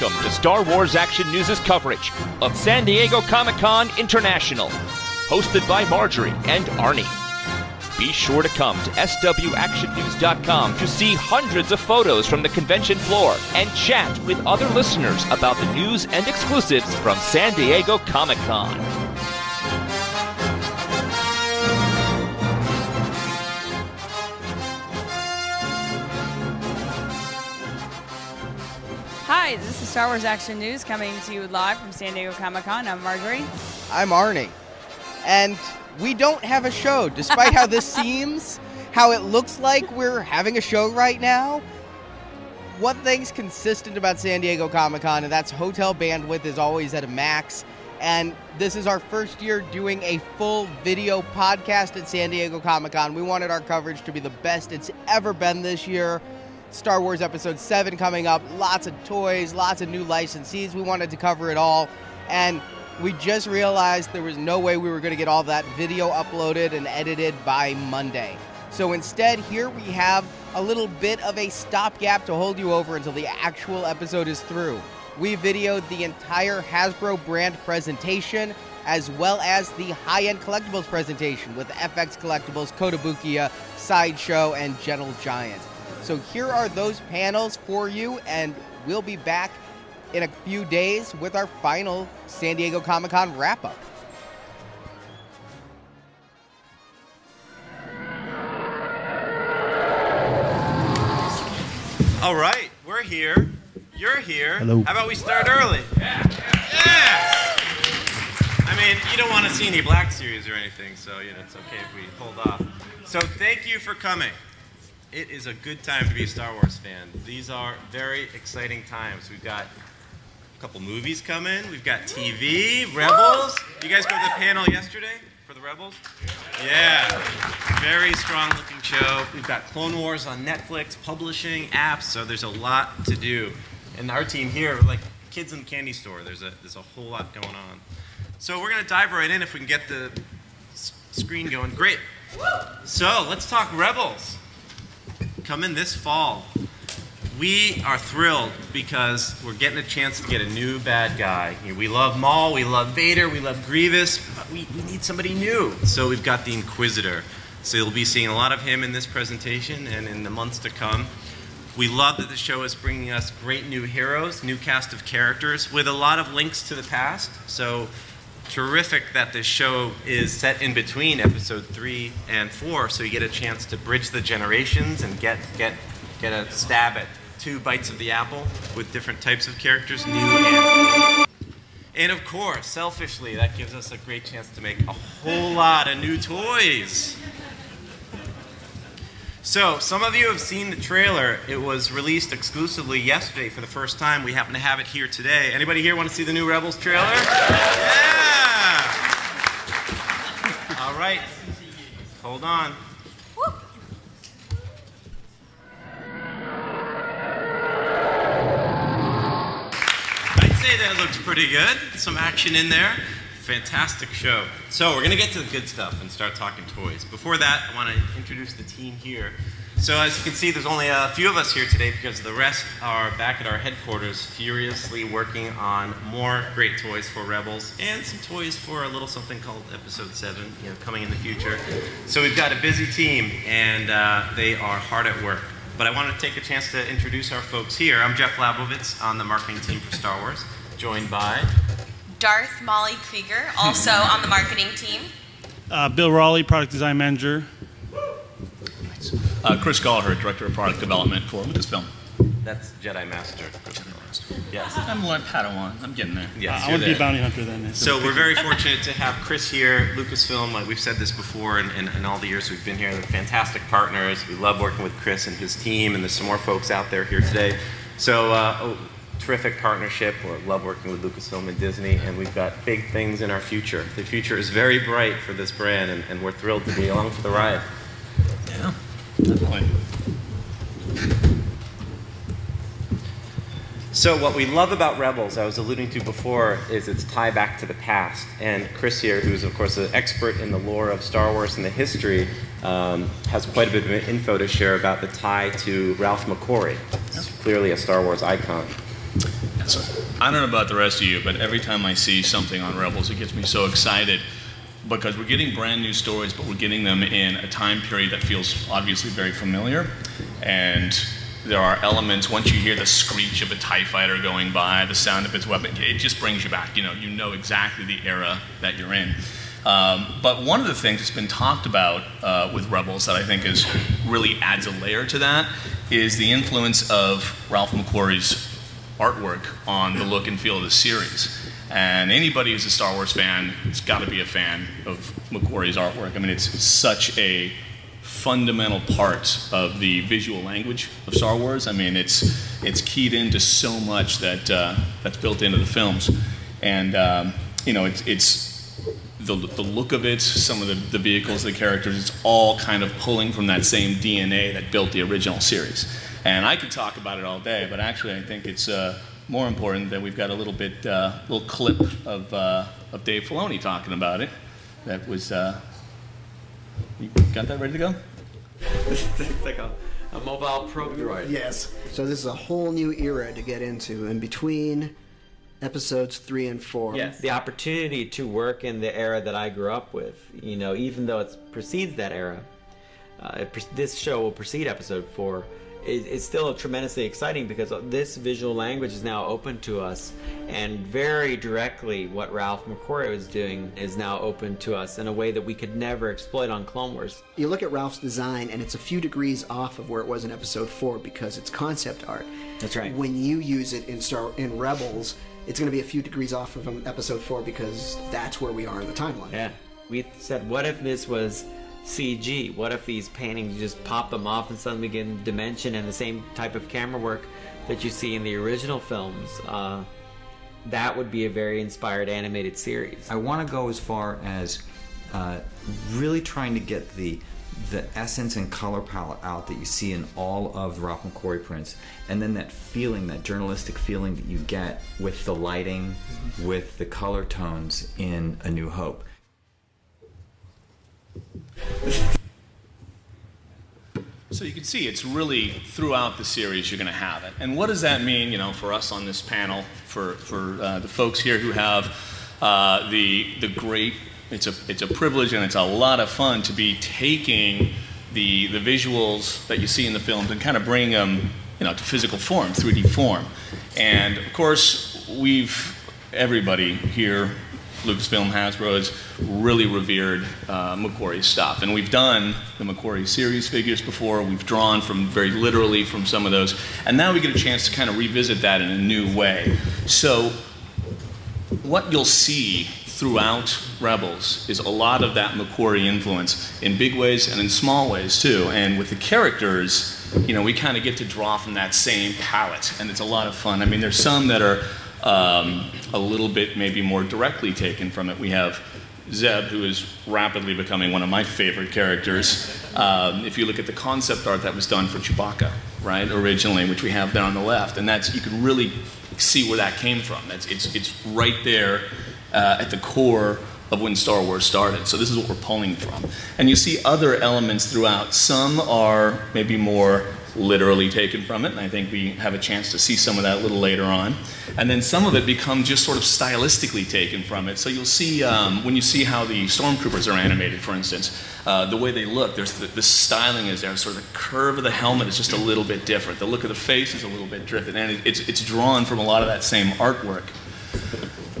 Welcome to Star Wars Action News' coverage of San Diego Comic Con International, hosted by Marjorie and Arnie. Be sure to come to swactionnews.com to see hundreds of photos from the convention floor and chat with other listeners about the news and exclusives from San Diego Comic Con. Hi, this is Star Wars Action News coming to you live from San Diego Comic Con. I'm Marjorie. I'm Arnie. And we don't have a show, despite how this seems, how it looks like we're having a show right now. One thing's consistent about San Diego Comic Con, and that's hotel bandwidth is always at a max. And this is our first year doing a full video podcast at San Diego Comic Con. We wanted our coverage to be the best it's ever been this year. Star Wars Episode 7 coming up, lots of toys, lots of new licensees. We wanted to cover it all. And we just realized there was no way we were going to get all that video uploaded and edited by Monday. So instead, here we have a little bit of a stopgap to hold you over until the actual episode is through. We videoed the entire Hasbro brand presentation as well as the high end collectibles presentation with eFX Collectibles, Kotobukiya, Sideshow, and Gentle Giant. So here are those panels for you, and we'll be back in a few days with our final San Diego Comic Con wrap up. All right, we're here. You're here. Hello. How about we start early? Yeah. Yeah. I mean, you don't want to see any Black Series or anything, so you know it's okay if we hold off. So thank you for coming. It is a good time to be a Star Wars fan. These are very exciting times. We've got a couple movies coming. We've got TV, Rebels. You guys go to the panel yesterday for the Rebels? Yeah. Very strong looking show. We've got Clone Wars on Netflix, publishing, apps, so there's a lot to do. And our team here, like kids in the candy store. There's a there's a whole lot going on. So we're gonna dive right in if we can get the screen going. Great. So let's talk Rebels. Coming this fall. We are thrilled because we're getting a chance to get a new bad guy. We love Maul, we love Vader, we love Grievous, but we, we need somebody new. So we've got the Inquisitor. So you'll be seeing a lot of him in this presentation and in the months to come. We love that the show is bringing us great new heroes, new cast of characters with a lot of links to the past. So terrific that this show is set in between episode three and four, so you get a chance to bridge the generations and get get get a stab at two bites of the apple with different types of characters, new and and of course, selfishly, that gives us a great chance to make a whole lot of new toys. So, some of you have seen the trailer. It was released exclusively yesterday for the first time. We happen to have it here today. Anybody here want to see the new Rebels trailer? Yeah! All right. Hold on. I'd say that looks pretty good. Some action in there. Fantastic show. So we're gonna get to the good stuff and start talking toys. Before that, I want to introduce the team here. So as you can see, there's only a few of us here today because the rest are back at our headquarters, furiously working on more great toys for Rebels and some toys for a little something called Episode Seven, you know, coming in the future. So we've got a busy team, and uh, they are hard at work. But I want to take a chance to introduce our folks here. I'm Jeff Labovitz on the marketing team for Star Wars, joined by Darth Molly Krieger, also on the marketing team. Uh, Bill Raleigh, product design manager. Uh, Chris Gallagher, Director of Product Development for Lucasfilm. That's Jedi Master. Yes. I'm Lord Padawan. I'm getting there. Yes, I you're want to be a bounty hunter then. So we're very fortunate to have Chris here, Lucasfilm. Like we've said this before, and in, in, all the years we've been here, they're fantastic partners. We love working with Chris and his team, and there's some more folks out there here today. So, uh, oh, terrific partnership. We love working with Lucasfilm and Disney, and we've got big things in our future. The future is very bright for this brand, and, and we're thrilled to be along for the ride. Yeah, definitely. So, what we love about Rebels, I was alluding to before, is its tie back to the past. And Chris here, who's of course an expert in the lore of Star Wars and the history, um, has quite a bit of info to share about the tie to Ralph McQuarrie. It's clearly a Star Wars icon. So, I don't know about the rest of you, but every time I see something on Rebels, it gets me so excited because we're getting brand new stories, but we're getting them in a time period that feels obviously very familiar. And there are elements, once you hear the screech of a TIE fighter going by, the sound of its weapon, it just brings you back. You know, you know exactly the era that you're in. Um, but one of the things that's been talked about uh, with Rebels that I think is really adds a layer to that is the influence of Ralph McQuarrie's artwork on the look and feel of the series. And anybody who's a Star Wars fan has got to be a fan of McQuarrie's artwork. I mean, it's such a fundamental part of the visual language of Star Wars. I mean, it's it's keyed into so much that uh, that's built into the films, and um, you know, it's it's the, the look of it, some of the, the vehicles, the characters, it's all kind of pulling from that same DNA that built the original series. And I could talk about it all day, but actually, I think it's uh, more important that we've got a little bit, uh, little clip of uh, of Dave Filoni talking about it. That was. Uh, you got that ready to go? it's like a, a mobile probe droid. Yes. So this is a whole new era to get into, and between episodes three and four. Yes, the opportunity to work in the era that I grew up with. You know, even though it precedes that era, uh, it, this show will precede episode four. It, it's still tremendously exciting because this visual language is now open to us, and very directly, what Ralph McQuarrie was doing is now open to us in a way that we could never exploit on Clone Wars. You look at Ralph's design, and it's a few degrees off of where it was in episode four because it's concept art. That's right. When you use it in Star in Rebels, it's going to be a few degrees off of um, episode four because that's where we are in the timeline. Yeah. We said, what if this was CG? What if these paintings you just pop them off and suddenly get dimension and the same type of camera work that you see in the original films? Uh, that would be a very inspired animated series. I want to go as far as uh, really trying to get the the essence and color palette out that you see in all of the Ralph McQuarrie prints, and then that feeling, that journalistic feeling that you get with the lighting, mm-hmm. with the color tones in A New Hope. So you can see it's really throughout the series you're going to have it. And what does that mean, you know, for us on this panel, for for uh, the folks here who have uh, the the great it's a it's a privilege and it's a lot of fun to be taking the the visuals that you see in the films and kind of bring them, you know, to physical form, 3D form. And of course, we've everybody here Lucasfilm, Hasbro has really revered uh, McQuarrie's stuff. And we've done the McQuarrie series figures before. We've drawn from very literally from some of those. And now we get a chance to kind of revisit that in a new way. So, what you'll see throughout Rebels is a lot of that McQuarrie influence in big ways and in small ways too. And with the characters, you know, we kind of get to draw from that same palette. And it's a lot of fun. I mean, there's some that are um, a little bit maybe more directly taken from it. We have Zeb, who is rapidly becoming one of my favorite characters. Um, if you look at the concept art that was done for Chewbacca, right, originally, which we have there on the left, and that's you can really see where that came from. That's it's it's right there uh, at the core of when Star Wars started. So this is what we're pulling from, and you see other elements throughout. Some are maybe more literally taken from it, and I think we have a chance to see some of that a little later on. And then some of it becomes just sort of stylistically taken from it. So you'll see um, when you see how the stormtroopers are animated, for instance, uh, the way they look, there's the, the, styling is there. Sort of the curve of the helmet is just a little bit different. The look of the face is a little bit different, and it, it's it's drawn from a lot of that same artwork.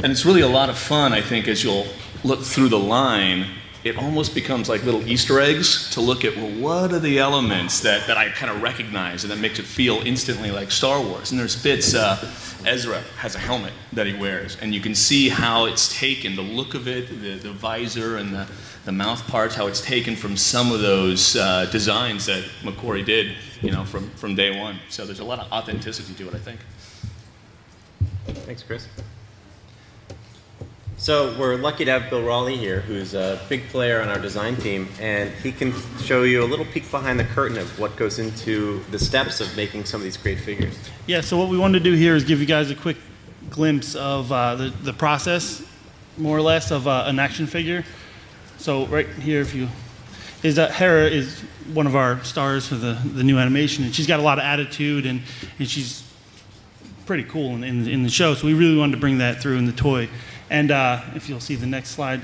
And it's really a lot of fun, I think, as you'll look through the line it almost becomes like little Easter eggs to look at, well, what are the elements that, that I kind of recognize and that makes it feel instantly like Star Wars? And there's bits, uh, Ezra has a helmet that he wears, and you can see how it's taken, the look of it, the, the visor and the, the mouth parts, how it's taken from some of those uh, designs that McQuarrie did, you know, from, from day one. So there's a lot of authenticity to it, I think. Thanks, Chris. So we're lucky to have Bill Raleigh here, who's a big player on our design team, and he can show you a little peek behind the curtain of what goes into the steps of making some of these great figures. Yeah, so what we wanted to do here is give you guys a quick glimpse of uh, the, the process, more or less, of uh, an action figure. So right here, if you, is that Hera is one of our stars for the, the new animation, and she's got a lot of attitude, and, and she's pretty cool in, in, in the show, so we really wanted to bring that through in the toy. And uh, if you'll see the next slide,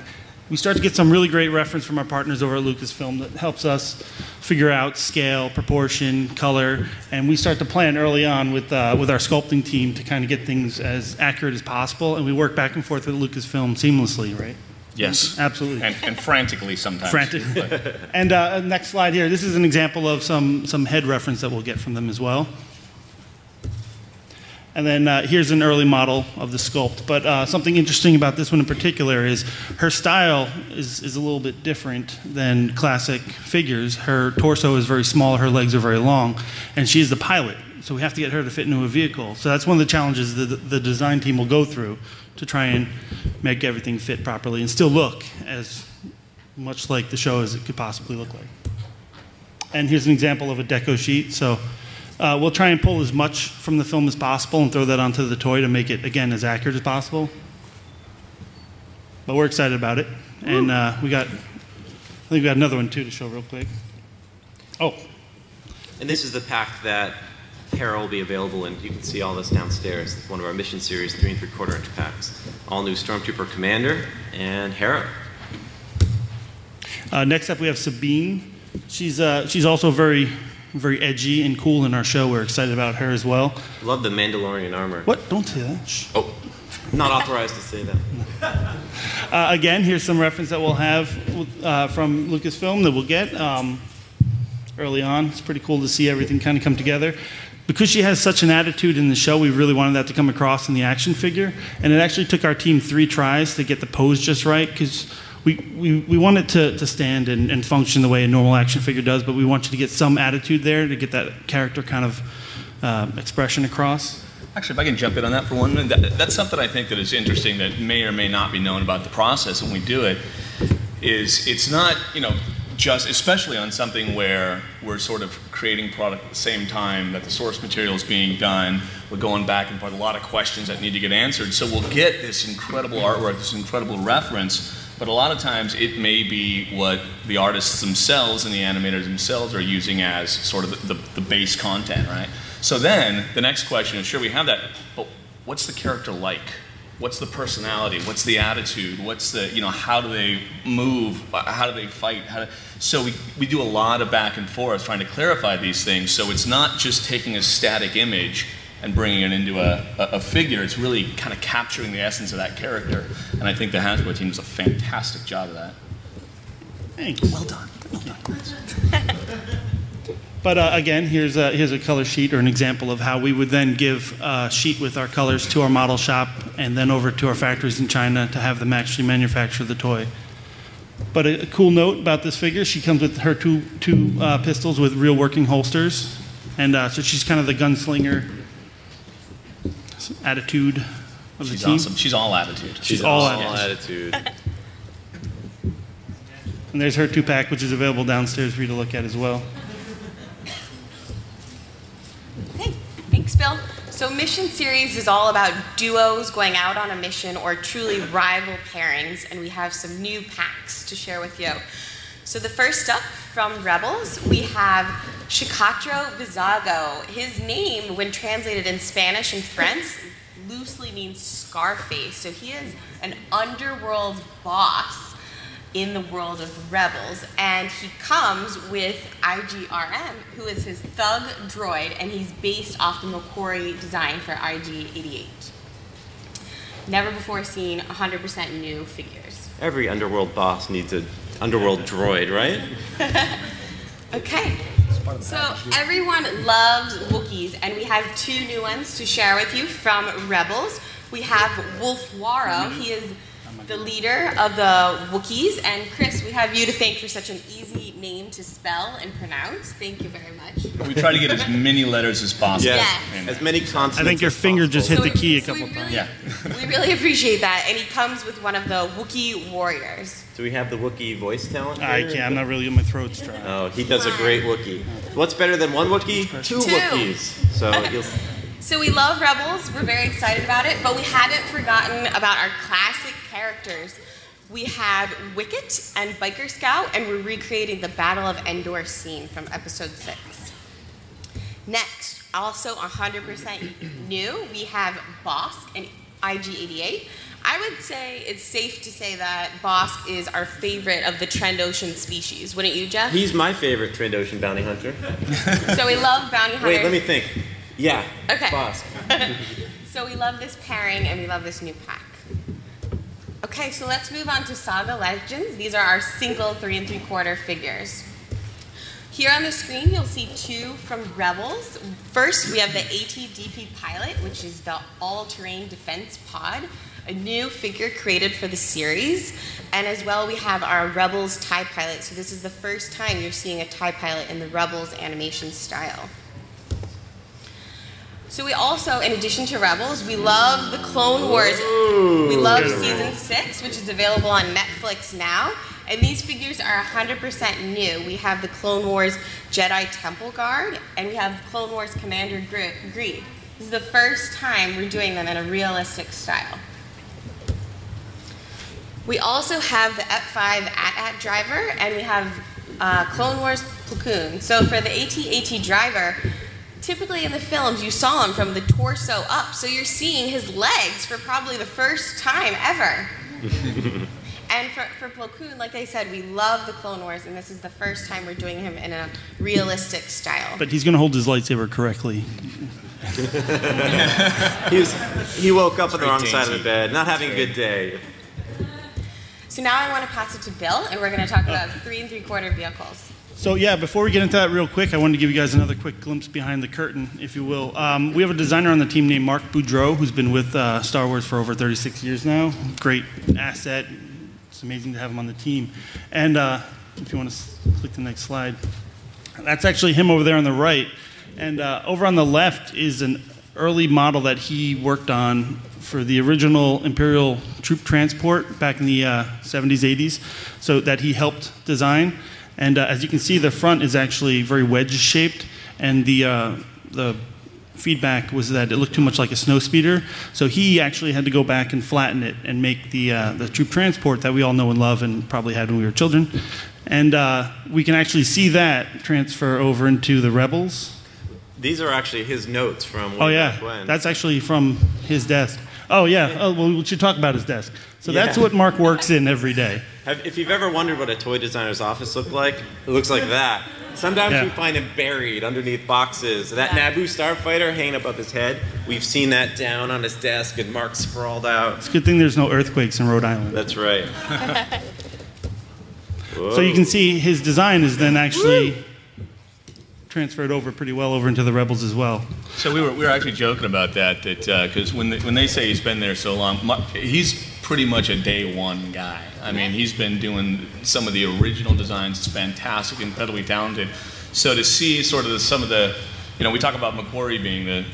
we start to get some really great reference from our partners over at Lucasfilm that helps us figure out scale, proportion, color, and we start to plan early on with uh, with our sculpting team to kind of get things as accurate as possible, and we work back and forth with Lucasfilm seamlessly, right? Yes. Absolutely. And, and frantically sometimes. Frantic. and uh, next slide here. This is an example of some some head reference that we'll get from them as well. And then uh, here's an early model of the sculpt. But uh, something interesting about this one in particular is her style is, is a little bit different than classic figures. Her torso is very small, her legs are very long, and she's the pilot. So we have to get her to fit into a vehicle. So that's one of the challenges that the, the design team will go through to try and make everything fit properly and still look as much like the show as it could possibly look like. And here's an example of a deco sheet. So uh, we'll try and pull as much from the film as possible and throw that onto the toy to make it, again, as accurate as possible. But we're excited about it. And uh, we got, I think we got another one too to show real quick. Oh, And this is the pack that Hera will be available in. You can see all this downstairs. It's one of our Mission Series three and three quarter inch packs. All new Stormtrooper Commander and Hera. uh, next up we have Sabine. She's, uh, she's also very, very edgy and cool in our show. We're excited about her as well. Love the Mandalorian armor. What? Don't say that. Shh. Oh, not authorized to say that. Uh, again, here's some reference that we'll have uh, from Lucasfilm that we'll get um, early on. It's pretty cool to see everything kind of come together. Because she has such an attitude in the show, we really wanted that to come across in the action figure. And it actually took our team three tries to get the pose just right because we, we, we want it to, to stand and, and function the way a normal action figure does, but we want you to get some attitude there to get that character kind of uh, expression across. Actually, if I can jump in on that for one minute, that, that's something I think that is interesting that may or may not be known about the process when we do it. Is it's not you know just especially on something where we're sort of creating product at the same time that the source material is being done. We're going back and forth, a lot of questions that need to get answered. So we'll get this incredible artwork, this incredible reference. But a lot of times it may be what the artists themselves and the animators themselves are using as sort of the, the, the base content, right? So then the next question is sure, we have that, but what's the character like? What's the personality? What's the attitude? What's the, you know, how do they move? How do they fight? Do, so we, we do a lot of back and forth trying to clarify these things. So it's not just taking a static image and bringing it into a, a, a figure. It's really kind of capturing the essence of that character. And I think the Hasbro team does a fantastic job of that. Thanks. Well done. Well done. But uh, again, here's a, here's a color sheet or an example of how we would then give a sheet with our colors to our model shop and then over to our factories in China to have them actually manufacture the toy. But a, a cool note about this figure, she comes with her two, two uh, pistols with real working holsters. And uh, so she's kind of the gunslinger attitude of the She's team. awesome. She's all attitude. She's all attitude. attitude. And there's her two pack, which is available downstairs for you to look at as well. Hey, thanks, Bill. So, Mission Series is all about duos going out on a mission or truly rival pairings, and we have some new packs to share with you. So, the first up from Rebels, we have Cikatro Vizago. His name, when translated in Spanish and French, loosely means Scarface. So, he is an underworld boss in the world of Rebels, and he comes with IG-RM, who is his thug droid, and he's based off the McQuarrie design for IG-88. Never before seen 100% new figures. Every underworld boss needs a underworld droid, right? Okay. So everyone loves Wookiees, and we have two new ones to share with you from Rebels. We have Wullffwarro. He is the leader of the Wookiees, and Chris, we have you to thank for such an easy name to spell and pronounce. Thank you very much. We try to get as many letters as possible. Yes. in As many consonants. I think your as finger just hit So the key a so we couple times. Yeah. We really appreciate that, and he comes with one of the Wookiee warriors. Do we have the Wookiee voice talent? Here? I can't. I'm not really. Getting my throat's dry. Oh, he does a great Wookiee. What's better than one Wookiee? Two, Two. Wookiees. So you'll. So we love Rebels. We're very excited about it, but we hadn't forgotten about our classic characters. We have Wicket and Biker Scout, and we're recreating the Battle of Endor scene from Episode Six. Next, also 100% new, we have Bossk and IG-88. I would say it's safe to say that Bossk is our favorite of the Trandoshan species, wouldn't you, Jeff? He's my favorite Trandoshan bounty hunter. so we love bounty hunters. Wait, let me think. Yeah. Okay. Boss. So we love this pairing and we love this new pack. Okay, so let's move on to Saga Legends. These are our single three and three quarter figures. Here on the screen, you'll see two from Rebels. First, we have the AT-DP Pilot, which is the all-terrain defense pod, a new figure created for the series. And as well, we have our Rebels TIE Pilot. So this is the first time you're seeing a TIE Pilot in the Rebels animation style. So we also, in addition to Rebels, we love the Clone Wars. we love season six, which is available on Netflix now. And these figures are 100% new. We have the Clone Wars Jedi Temple Guard, and we have Clone Wars Commander Gre- Gree. This is the first time we're doing them in a realistic style. We also have the F5 AT-AT driver, and we have uh, Clone Wars Plo Koon. So for the AT-AT driver, typically in the films you saw him from the torso up, so you're seeing his legs for probably the first time ever. and for, for Plo Koon, like I said, we love the Clone Wars, and this is the first time we're doing him in a realistic style. But he's going to hold his lightsaber correctly. he, was, he woke up on the very wrong side of the bed, not having a good day. So now I want to pass it to Bill, and we're going to talk about three and three quarter vehicles. So yeah, before we get into that real quick, I wanted to give you guys another quick glimpse behind the curtain, if you will. Um, we have a designer on the team named Mark Boudreau, who's been with uh, Star Wars for over 36 years now. Great asset. It's amazing to have him on the team. And uh, if you want to s- click the next slide, that's actually him over there on the right. And uh, over on the left is an early model that he worked on for the original Imperial troop transport back in the uh, 70s, 80s, so that he helped design. And uh, as you can see, the front is actually very wedge shaped, and the, uh, the feedback was that it looked too much like a snow speeder. So he actually had to go back and flatten it and make the, uh, the troop transport that we all know and love and probably had when we were children. And uh, we can actually see that transfer over into the Rebels. These are actually his notes from Oh back yeah, that's actually from his desk. Oh yeah. Oh well, we should talk about his desk. So that's what Mark works in every day. Have, if you've ever wondered what a toy designer's office looked like, it looks like that. Sometimes Yeah. we find him buried underneath boxes. That Naboo starfighter hanging above his head, we've seen that down on his desk and Mark sprawled out. It's a good thing there's no earthquakes in Rhode Island. That's right. So you can see his design is then actually transferred over pretty well over into the Rebels as well. So we were, we were actually joking about that, that uh, because when, they- when they say he's been there so long, he's pretty much a day one guy. I mean, he's been doing some of the original designs. It's fantastic, incredibly talented. So to see sort of the, some of the, you know, we talk about McQuarrie being the,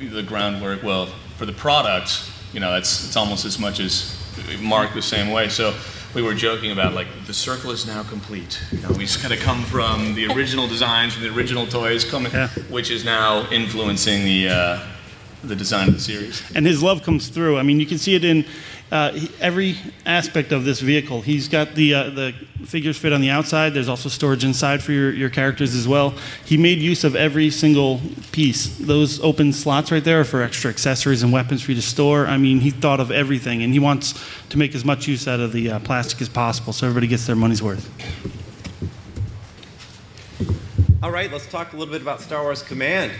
the, the groundwork. Well, for the product, you know, that's it's almost as much as Mark the same way. So we were joking about like the circle is now complete. You know, we just kind of come from the original designs, from the original toys, coming, which is now influencing the uh, the design of the series. And his love comes through. I mean, you can see it in uh, every aspect of this vehicle. He's got the uh, the figures fit on the outside. There's also storage inside for your, your characters as well. He made use of every single piece. Those open slots right there are for extra accessories and weapons for you to store. I mean, he thought of everything, and he wants to make as much use out of the uh, plastic as possible, so everybody gets their money's worth. All right, let's talk a little bit about Star Wars Command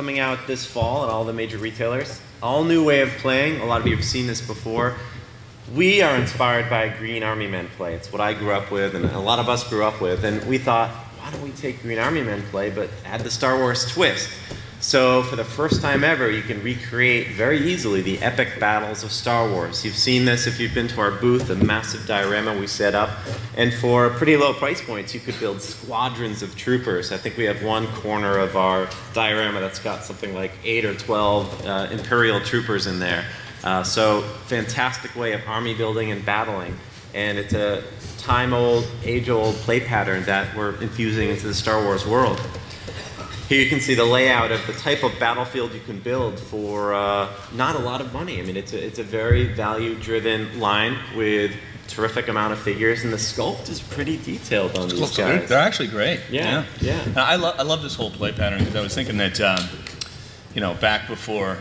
coming out this fall at all the major retailers. All new way of playing. A lot of you have seen this before. we are inspired by Green Army Men play. It's what I grew up with, and a lot of us grew up with. And we thought, why don't we take Green Army Men play, but add the Star Wars twist? So, for the first time ever, you can recreate very easily the epic battles of Star Wars. You've seen this if you've been to our booth, a massive diorama we set up. And for pretty low price points, you could build squadrons of troopers. I think we have one corner of our diorama that's got something like 8 or 12 uh, Imperial troopers in there. Uh, so, fantastic way of army building and battling. And it's a time old, age old play pattern that we're infusing into the Star Wars world. Here you can see the layout of the type of battlefield you can build for uh, not a lot of money. I mean, it's a, it's a very value-driven line with terrific amount of figures, and the sculpt is pretty detailed on these guys. they're actually great. Yeah, yeah. And I, lo- I love this whole play pattern because I was thinking that, um, you know, back before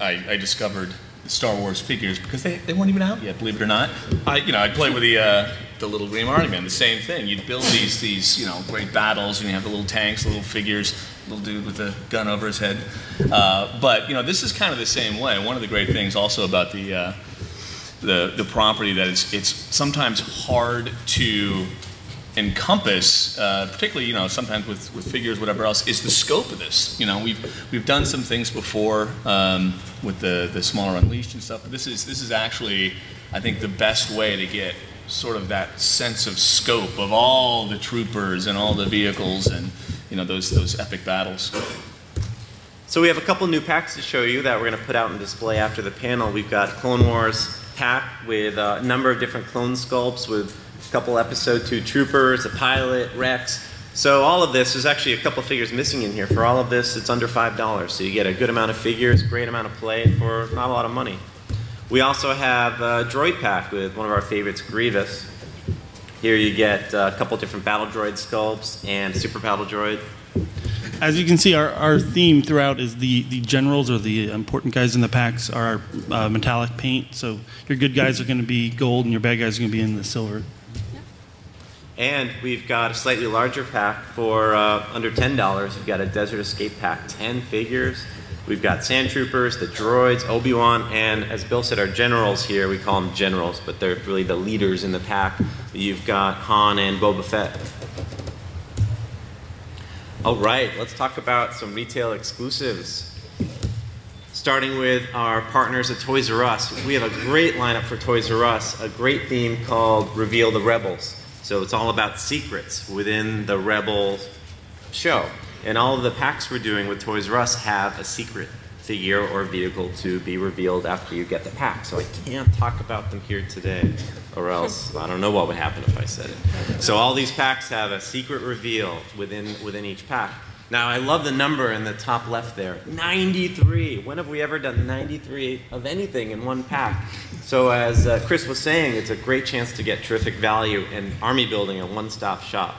I, I discovered Star Wars figures, because they, they weren't even out yet, believe it or not. I, you know, I'd play with the, uh, the little Green Army Man, the same thing. You'd build these, these, you know, great battles, and you have the little tanks, little figures, little dude with a gun over his head. Uh, but, you know, this is kind of the same way. One of the great things also about the, uh, the, the property that it's, it's sometimes hard to encompass, uh, particularly you know sometimes with, with figures, whatever else, is the scope of this. You know, we've we've done some things before um, with the the smaller unleashed and stuff, but this is this is actually, I think, the best way to get sort of that sense of scope of all the troopers and all the vehicles and you know those those epic battles. So we have a couple new packs to show you that we're going to put out and display after the panel. We've got Clone Wars pack with a number of different clone sculpts with a couple episode two troopers, a pilot, Rex. So all of this, there's actually a couple figures missing in here. For all of this, it's under $5. So you get a good amount of figures, great amount of play for not a lot of money. We also have a droid pack with one of our favorites, Grievous. Here you get a couple different battle droid sculpts and super battle droid. As you can see, our, our theme throughout is the, the generals or the important guys in the packs are uh, metallic paint. So your good guys are going to be gold and your bad guys are going to be in the silver. And we've got a slightly larger pack for uh, under $10. We've got a Desert Escape pack, 10 figures. We've got Sand Troopers, the droids, Obi-Wan, and as Bill said, our generals here, we call them generals, but they're really the leaders in the pack. You've got Han and Boba Fett. All right, let's talk about some retail exclusives. Starting with our partners at Toys R Us. We have a great lineup for Toys R Us, a great theme called Reveal the Rebels. So it's all about secrets within the Rebel show. And all of the packs we're doing with Toys R Us have a secret figure or vehicle to be revealed after you get the pack. So I can't talk about them here today, or else I don't know what would happen if I said it. So all these packs have a secret reveal within within each pack. Now I love the number in the top left there, 93. When have we ever done 93 of anything in one pack? So as uh, Chris was saying, it's a great chance to get terrific value in army building, a one-stop shop.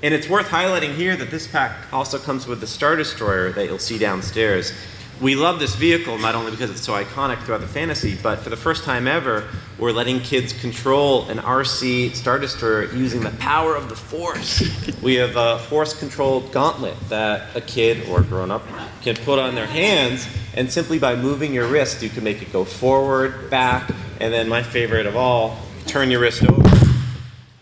And it's worth highlighting here that this pack also comes with the Star Destroyer that you'll see downstairs. We love this vehicle not only because it's so iconic throughout the fantasy, but for the first time ever, we're letting kids control an RC Star Destroyer using the power of the Force. We have a Force-controlled gauntlet that a kid or a grown-up can put on their hands, and simply by moving your wrist, you can make it go forward, back, and then my favorite of all, turn your wrist over.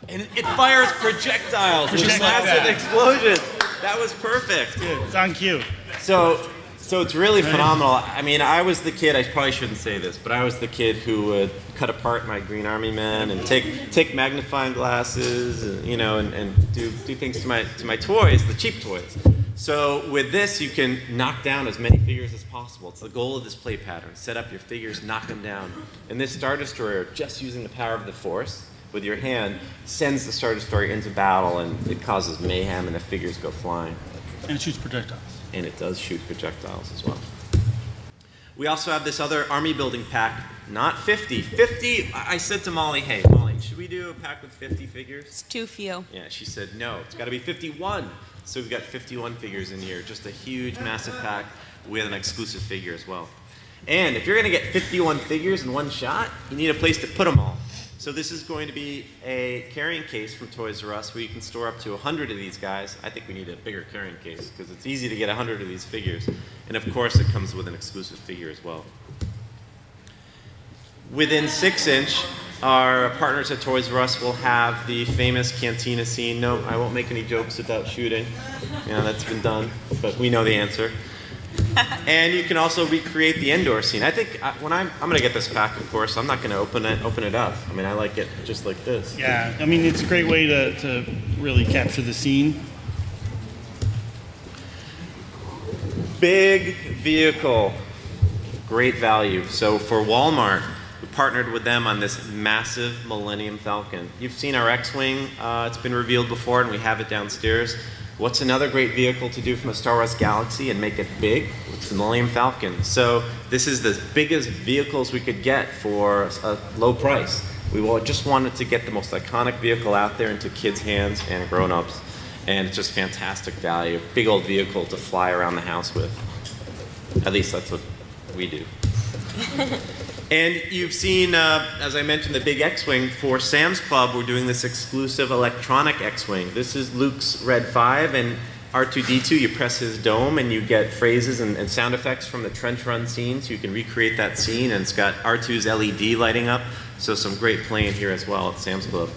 And it fires projectiles with massive explosions. That was perfect. It's on cue. So, so it's really phenomenal. I mean, I was the kid. I probably shouldn't say this, but I was the kid who would cut apart my Green Army men and take take magnifying glasses, uh, you know, and, and do do things to my to my toys, the cheap toys. So with this, you can knock down as many figures as possible. It's the goal of this play pattern. Set up your figures, knock them down. And this Star Destroyer, just using the power of the Force with your hand, sends the Star Destroyer into battle, and it causes mayhem, and the figures go flying And it shoots projectiles. And it does shoot projectiles as well. We also have this other army building pack, not 50. 50, I I said to Molly, hey, Molly, should we do a pack with 50 figures? It's too few. Yeah, she said, no, it's got to be 51. So we've got 51 figures in here, just a huge, massive pack with an exclusive figure as well. And if you're going to get 51 figures in one shot, you need a place to put them all. So this is going to be a carrying case from Toys R Us where you can store up to 100 of these guys. I think we need a bigger carrying case because it's easy to get 100 of these figures. And of course, it comes with an exclusive figure as well. Within six inch, our partners at Toys R Us will have the famous cantina scene. No, I won't make any jokes about shooting. Yeah, that's been done, but we know the answer. and you can also recreate the indoor scene. I think uh, when I'm, I'm going to get this pack, of course. I'm not going to open it, open it up. I mean, I like it just like this. Yeah, I mean, it's a great way to, to really capture the scene. Big vehicle, great value. So for Walmart, we partnered with them on this massive Millennium Falcon. You've seen our X-wing; uh, it's been revealed before, and we have it downstairs. What's another great vehicle to do from a Star Wars galaxy and make it big? It's the Millennium Falcon. So this is the biggest vehicles we could get for a low price. We just wanted to get the most iconic vehicle out there into kids' hands and grown-ups, and it's just fantastic value. Big old vehicle to fly around the house with. At least that's what we do. And you've seen, uh, as I mentioned, the big X-wing for Sam's Club. We're doing this exclusive electronic X-wing. This is Luke's Red Five, and R2D2. You press his dome, and you get phrases and, and sound effects from the trench run scene, so you can recreate that scene. And it's got R2's LED lighting up, so some great playing here as well at Sam's Club.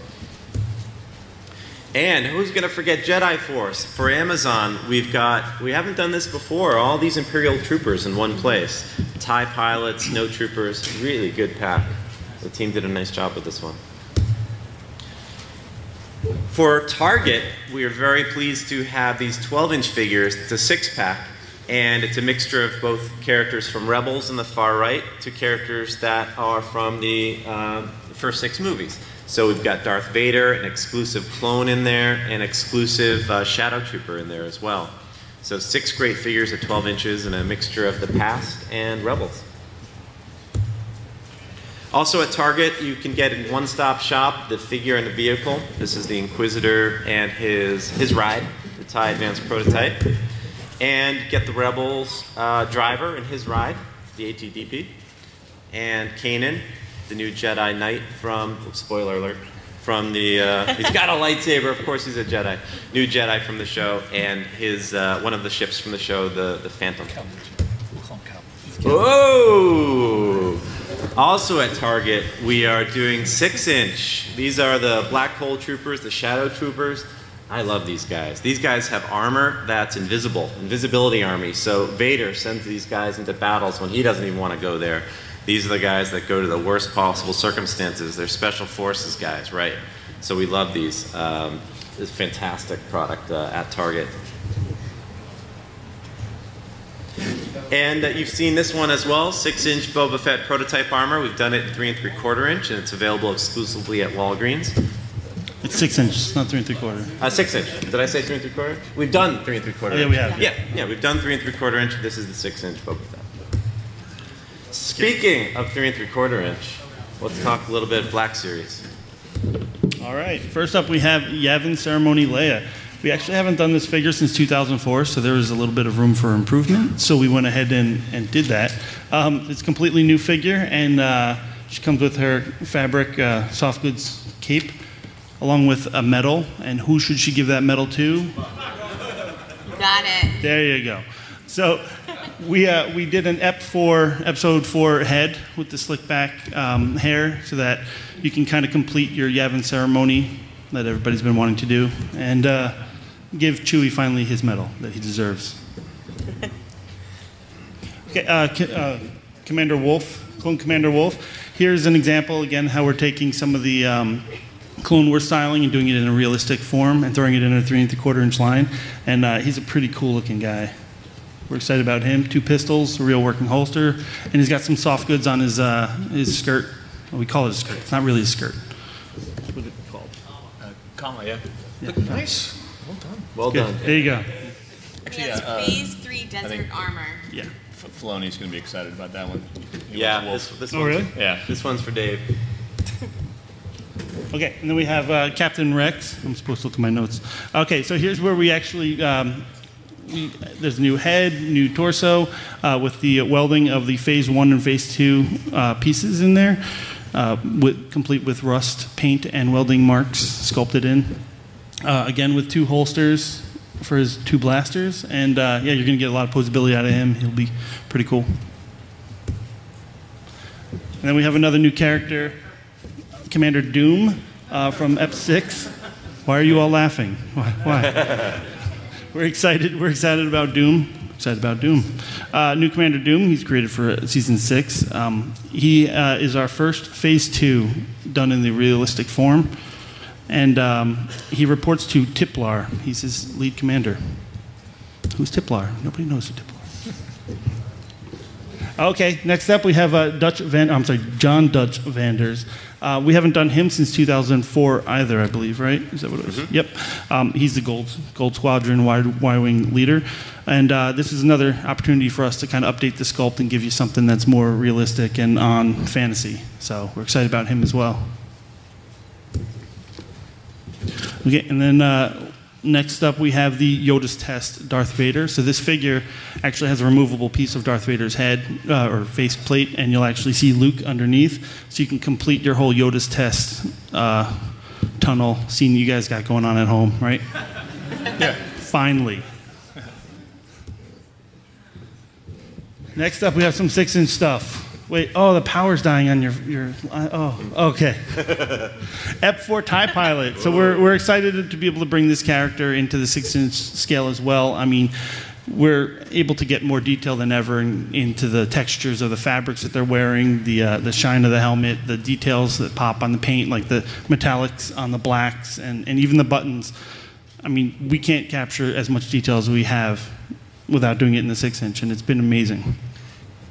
And who's going to forget Jedi Force? For Amazon, we've got, we haven't done this before, all these Imperial troopers in one place. TIE pilots, no troopers, really good pack. The team did a nice job with this one. For Target, we are very pleased to have these 12 inch figures. It's a six pack, and it's a mixture of both characters from Rebels in the far right to characters that are from the uh, first six movies. So we've got Darth Vader, an exclusive clone in there, an exclusive uh, Shadow Trooper in there as well. So six great figures at 12 inches and a mixture of the past and Rebels. Also at Target, you can get in one-stop shop the figure and the vehicle. This is the Inquisitor and his his ride, the TIE Advanced prototype, and get the Rebels uh, driver and his ride, the AT-DP, and Kanan, the new Jedi Knight from spoiler alert from the uh, he's got a lightsaber. Of course, he's a Jedi, new Jedi from the show, and his uh, one of the ships from the show, the the Phantom. Whoa! Also at Target, we are doing six inch. These are the Black Hole Troopers, the Shadow Troopers. I love these guys. These guys have armor that's invisible, invisibility army. So Vader sends these guys into battles when he doesn't even want to go there. These are the guys that go to the worst possible circumstances. They're special forces guys, right? So we love these. Um, it's a fantastic product uh, at Target. And uh, you've seen this one as well, six-inch Boba Fett prototype armor. We've done it in three and three quarter inch, and it's available exclusively at Walgreens. It's six inches, not three and three quarter. Uh, six inch. Did I say three and three quarter? We've done three and three quarter. Oh, yeah, we have. Yeah, yeah, we've done three and three quarter inch. This is the six inch Boba Fett. Speaking of three and three quarter inch, let's talk a little bit of Black Series. All right. First up, we have Yavin Ceremony Leia. We actually haven't done this figure since 2004, so there was a little bit of room for improvement. So we went ahead and, and did that. Um, it's a completely new figure, and uh, she comes with her fabric uh, soft goods cape, along with a medal. And who should she give that medal to? Got it. There you go. So we, uh, we did an EP four, episode four head with the slick back um, hair so that you can kind of complete your Yavin ceremony that everybody's been wanting to do and uh, give Chewie finally his medal that he deserves. Okay, uh, uh, Commander Wolffe, Clone Commander Wolffe. Here's an example again how we're taking some of the um, Clone Wars styling and doing it in a realistic form and throwing it in a three and three quarter inch line. And uh, he's a pretty cool looking guy. We're excited about him. Two pistols, a real working holster, and he's got some soft goods on his uh, his skirt. Well, we call it a skirt. It's not really a skirt. That's what it's called. Uh, kama, yeah. Look, nice. Well done. Well Good. done. There you go. Actually, That's uh, Phase 3 Desert think- Armor. Yeah. F- Filoni's going to be excited about that one. He Yeah, this, this Oh, one's, really? Yeah. This one's for Dave. Okay, and then we have uh, Captain Rex. I'm supposed to look at my notes. Okay, so here's where we actually. Um, there's a new head, new torso, uh, with the welding of the phase one and phase two uh, pieces in there, uh, with, complete with rust paint and welding marks sculpted in. Uh, again, with two holsters for his two blasters, and uh, yeah, you're gonna get a lot of posability out of him. He'll be pretty cool. And then we have another new character, Commander Doom uh, from Ep 6. Why are you all laughing? Why? Why? we're excited. We're excited about Doom. Excited about Doom. Uh, new Commander Doom. He's created for season six. Um, he uh, is our first Phase Two done in the realistic form, and um, he reports to Tiplar. He's his lead commander. Who's Tiplar? Nobody knows who Tiplar. Okay, next up we have uh, Dutch Van. I'm sorry, John Dutch Vanders. Uh, we haven't done him since 2004 either, I believe, right? Is that what it was? Yep. Um, he's the Gold, Gold Squadron Y Wing leader. And uh, this is another opportunity for us to kind of update the sculpt and give you something that's more realistic and on fantasy. So we're excited about him as well. Okay, and then uh, next up we have the Yoda's Test Darth Vader. So this figure actually has a removable piece of Darth Vader's head uh, or face plate, and you'll actually see Luke underneath, so you can complete your whole Yoda's Test uh, tunnel scene you guys got going on at home, right? Yeah. Finally. Next up, we have some six-inch stuff. Wait, oh, the power's dying on your your. Oh, okay. Ep4 Tie Pilot. So we're we're excited to be able to bring this character into the six-inch scale as well. I mean, we're able to get more detail than ever in, into the textures of the fabrics that they're wearing, the uh, the shine of the helmet, the details that pop on the paint, like the metallics on the blacks, and and even the buttons. I mean, we can't capture as much detail as we have without doing it in the six-inch, and it's been amazing.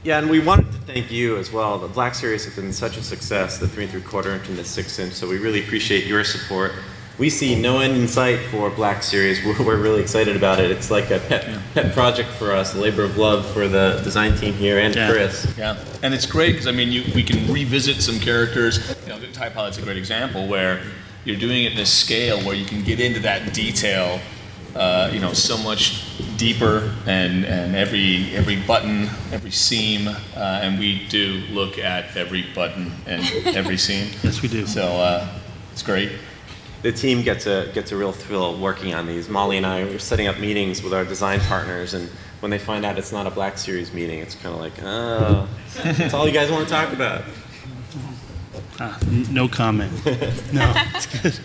Yeah, and we wanted to thank you as well. The Black Series has been such a success, the three and three quarter inch and the six inch, so we really appreciate your support. We see no end in sight for Black Series. We're, we're really excited about it. It's like a pet, pet project for us, a labor of love for the design team here and Yeah. Chris. Yeah, and it's great because I mean, you, we can revisit some characters. You know, Tie Pilot's a great example where you're doing it in this scale where you can get into that detail, uh, you know, so much deeper, and, and every every button, every seam, uh, and we do look at every button and every seam. Yes, we do. So uh, it's great. The team gets a gets a real thrill working on these. Molly and I are setting up meetings with our design partners, and when they find out it's not a Black Series meeting, it's kind of like, oh, that's all you guys want to talk about. N- no comment. no, it's good.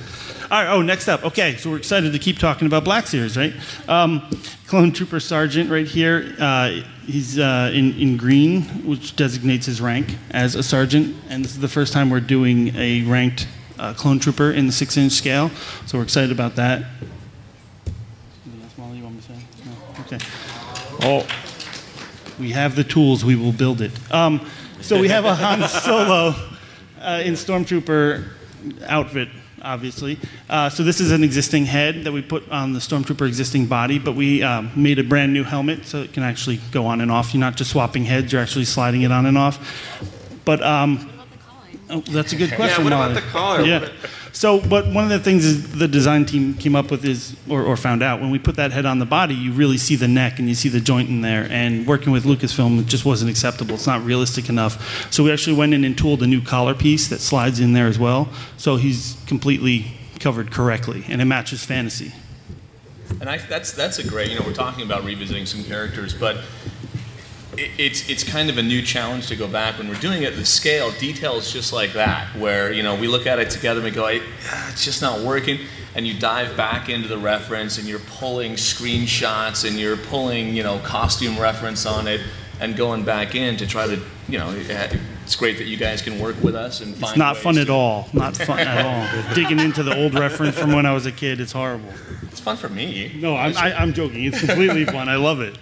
All right. Oh, next up. Okay, so we're excited to keep talking about Black Series, right? Um, Clone Trooper Sergeant right here. Uh, he's uh, in in green, which designates his rank as a sergeant, and this is the first time we're doing a ranked uh, Clone Trooper in the six-inch scale. So we're excited about that. Anything else, Molly, you want me to say? No. Okay. Oh, we have the tools. We will build it. Um, so we have a Han Solo uh, in Stormtrooper outfit, obviously. Uh, so this is an existing head that we put on the Stormtrooper existing body, but we um, made a brand new helmet so it can actually go on and off. You're not just swapping heads; you're actually sliding it on and off. But um, oh, that's a good question. Yeah, what about Molly. the collar? Yeah. So, but one of the things the design team came up with is, or, or found out, when we put that head on the body, you really see the neck and you see the joint in there. And working with Lucasfilm it just wasn't acceptable. It's not realistic enough. So we actually went in and tooled a new collar piece that slides in there as well. So he's completely covered correctly, and it matches fantasy. And I, that's that's a great. You know, we're talking about revisiting some characters, but it's it's kind of a new challenge to go back when we're doing it. The scale details just like that, where you know we look at it together and we go, ah, it's just not working. And you dive back into the reference and you're pulling screenshots and you're pulling you know costume reference on it and going back in to try to you know. It's great that you guys can work with us and find. It's not fun to- at all. Not fun at all. Digging into the old reference from when I was a kid, it's horrible. It's fun for me. No, I'm, I, I'm joking. It's completely fun. I love it.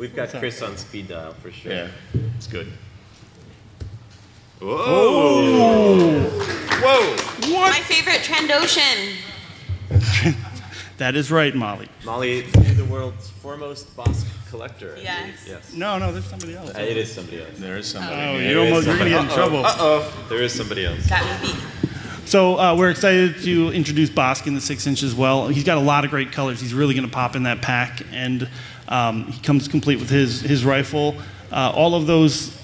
We've got Chris on speed dial for sure. Yeah, it's good. Whoa! Whoa! My favorite Trandoshan. That is right, Molly. Molly, you're the world's foremost Bossk collector. Yes. Yes. No, no, there's somebody else. Uh, It is somebody else. There is somebody. Oh, There you is almost, you're gonna somebody- get in trouble. Uh-oh. There is somebody else. Got me beat. So uh, we're excited to introduce Bossk in the six inch as well. He's got a lot of great colors. He's really going to pop in that pack, and um, he comes complete with his his rifle. Uh, all of those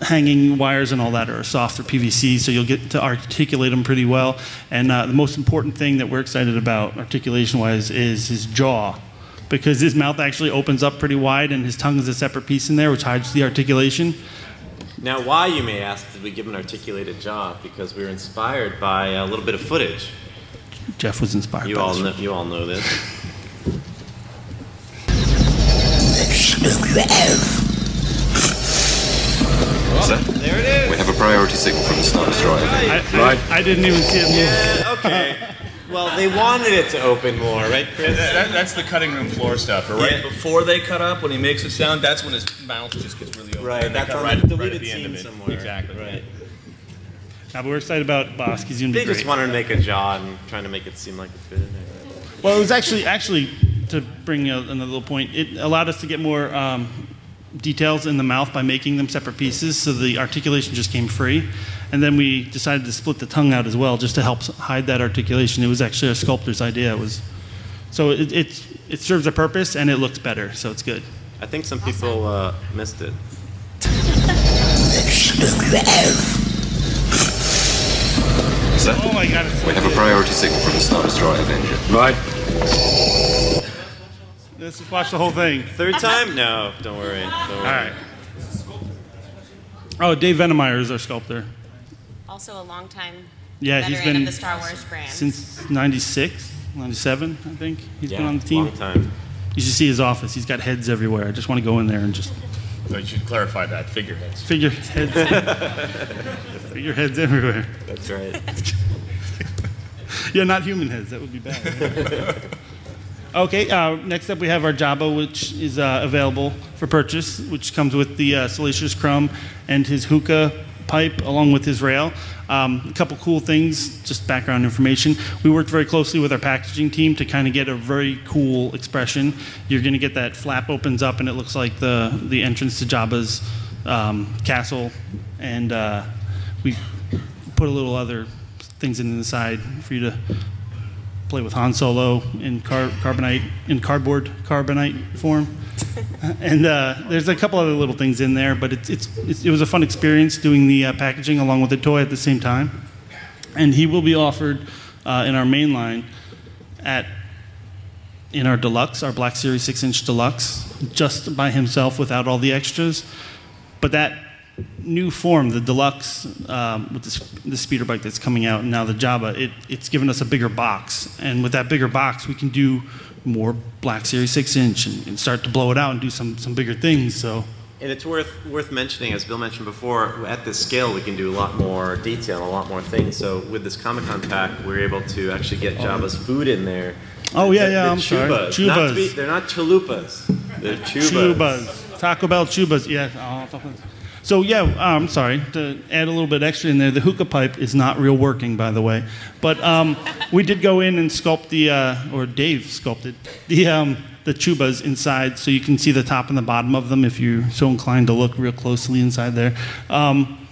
hanging wires and all that are soft or PVC, so you'll get to articulate them pretty well. And uh, the most important thing that we're excited about, articulation-wise, is his jaw. Because his mouth actually opens up pretty wide, and his tongue is a separate piece in there, which hides the articulation. Now, why, you may ask, did we give an articulated jaw? Because we were inspired by a little bit of footage. Jeff was inspired. You by all know, you all know this. there it is. We have a priority signal from the Star Destroyer. I, I, I didn't even see it move. Yeah, okay. Well, they wanted it to open more, right, Chris? That- that- that's the cutting room floor stuff. Right Yeah. before they cut up, when he makes a sound, that's when his mouth just gets really open. Right, that's on right, the deleted at the scene somewhere. Exactly. Right. Now, but we're excited about Bossk. He's going to They be great. just wanted to make a jaw and trying to make it seem like it fit in there. Well, it was actually actually to bring a, another little point. It allowed us to get more um, details in the mouth by making them separate pieces, so the articulation just came free. And then we decided to split the tongue out as well, just to help hide that articulation. It was actually a sculptor's idea. It was so it it, it serves a purpose and it looks better, so it's good. I think some people uh, missed it. Sir, Oh my god! It's so we have a priority signal from the Star Destroyer Avenger. Right. Let's just watch the whole thing. Third time? No, don't worry. Don't worry. All right. Oh, Dave Venemeyer is our sculptor. Also a long time Yeah, he's been of the Star Wars brand. since 96, 97, I think. He's been on the team. long time. You should see his office. He's got heads everywhere. I just want to go in there and just So you should clarify that. Figureheads. figure heads, figure heads everywhere. That's right. Yeah, not human heads. That would be bad. okay, uh, next up we have our Jabba, which is uh, available for purchase, which comes with the uh, Salacious Crumb and his hookah pipe along with his rail. Um, a couple cool things, just background information. We worked very closely with our packaging team to kind of get a very cool expression. You're going to get that flap opens up and it looks like the, the entrance to Jabba's um, castle. And uh, we put a little other things in the side for you to play with Han Solo in car- carbonite in cardboard carbonite form. and uh, there's a couple other little things in there, but it's, it's, it's it was a fun experience doing the uh, packaging along with the toy at the same time. And he will be offered uh, in our main line at in our deluxe, our Black Series six inch deluxe, just by himself without all the extras. But that new form, the deluxe, um, with this, the speeder bike that's coming out and now the Jabba, it, it's given us a bigger box. And with that bigger box, we can do more Black Series 6 inch and, and start to blow it out and do some, some bigger things. So, And it's worth worth mentioning, as Bill mentioned before, at this scale we can do a lot more detail, a lot more things. So with this Comic Con pack, we're able to actually get Jabba's food in there. Oh, yeah, The- yeah, the I'm sorry. chubas. Not be- they're not chalupas. They're chubas. Chubas. Taco Bell Chubas. Yeah. oh, So yeah, uh, I'm sorry to add a little bit extra in there. The hookah pipe is not real working, by the way, but um, we did go in and sculpt the, uh, or Dave sculpted the um, the chubas inside, so you can see the top and the bottom of them if you're so inclined to look real closely inside there. Um,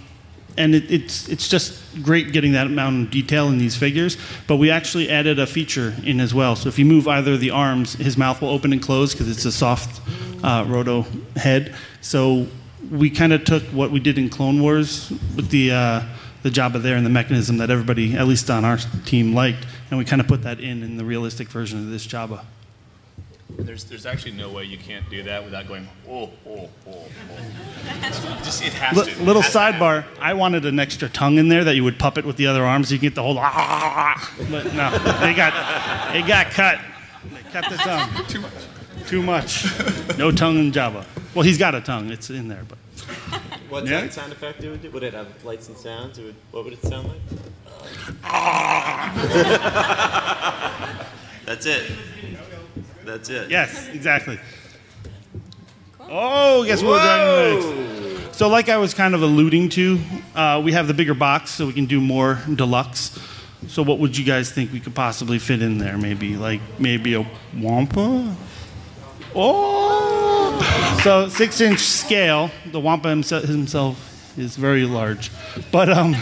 and it, it's it's just great getting that amount of detail in these figures. But we actually added a feature in as well. So if you move either of the arms, his mouth will open and close because it's a soft uh, roto head. So we kind of took what we did in Clone Wars with the uh, the Jabba there and the mechanism that everybody, at least on our team, liked, and we kind of put that in in the realistic version of this Jabba. There's, there's actually no way you can't do that without going, oh, oh, oh, oh. Just, it has Li- to. little Has to sidebar. I wanted an extra tongue in there that you would puppet with the other arms. So you can get the whole. ah, But no, they got it got cut. They cut the tongue. Too much. Too much. No tongue in Jabba. Well, he's got a tongue. It's in there, but What Yeah. that sound effect it would do? Would it have lights and sounds? It would, what would it sound like? That's it. That's it. yes, exactly. Oh, guess what we're doing next? So, like I was kind of alluding to, uh, we have the bigger box, so we can do more deluxe. So, what would you guys think we could possibly fit in there? Maybe like maybe a wampa. Oh, so six inch scale. The wampa himself, is very large, but um,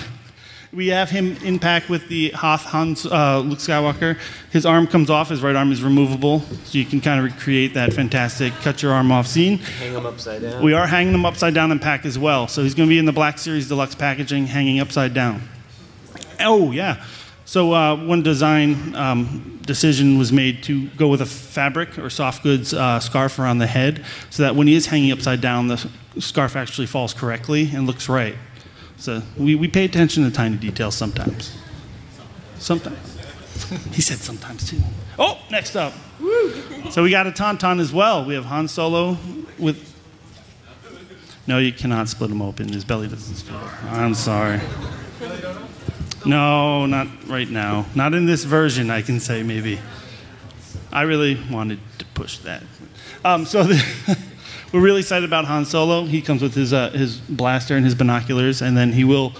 we have him in pack with the Hoth Hans uh, Luke Skywalker. His arm comes off. His right arm is removable, so you can kind of recreate that fantastic cut your arm off scene. Hang them upside down. We are hanging him upside down in pack as well. So he's going to be in the Black Series Deluxe packaging, hanging upside down. Oh, yeah. So uh, one design um, decision was made to go with a fabric or soft goods uh, scarf around the head, so that when he is hanging upside down, the scarf actually falls correctly and looks right. So we, we pay attention to tiny details sometimes. Sometimes. he said sometimes too. Oh, next up. So we got a tauntaun as well. We have Han Solo with. No, you cannot split him open. His belly doesn't split. I'm sorry. No, not right now. Not in this version, I can say maybe. I really wanted to push that. Um, so the, we're really excited about Han Solo. He comes with his, uh, his blaster and his binoculars, and then he will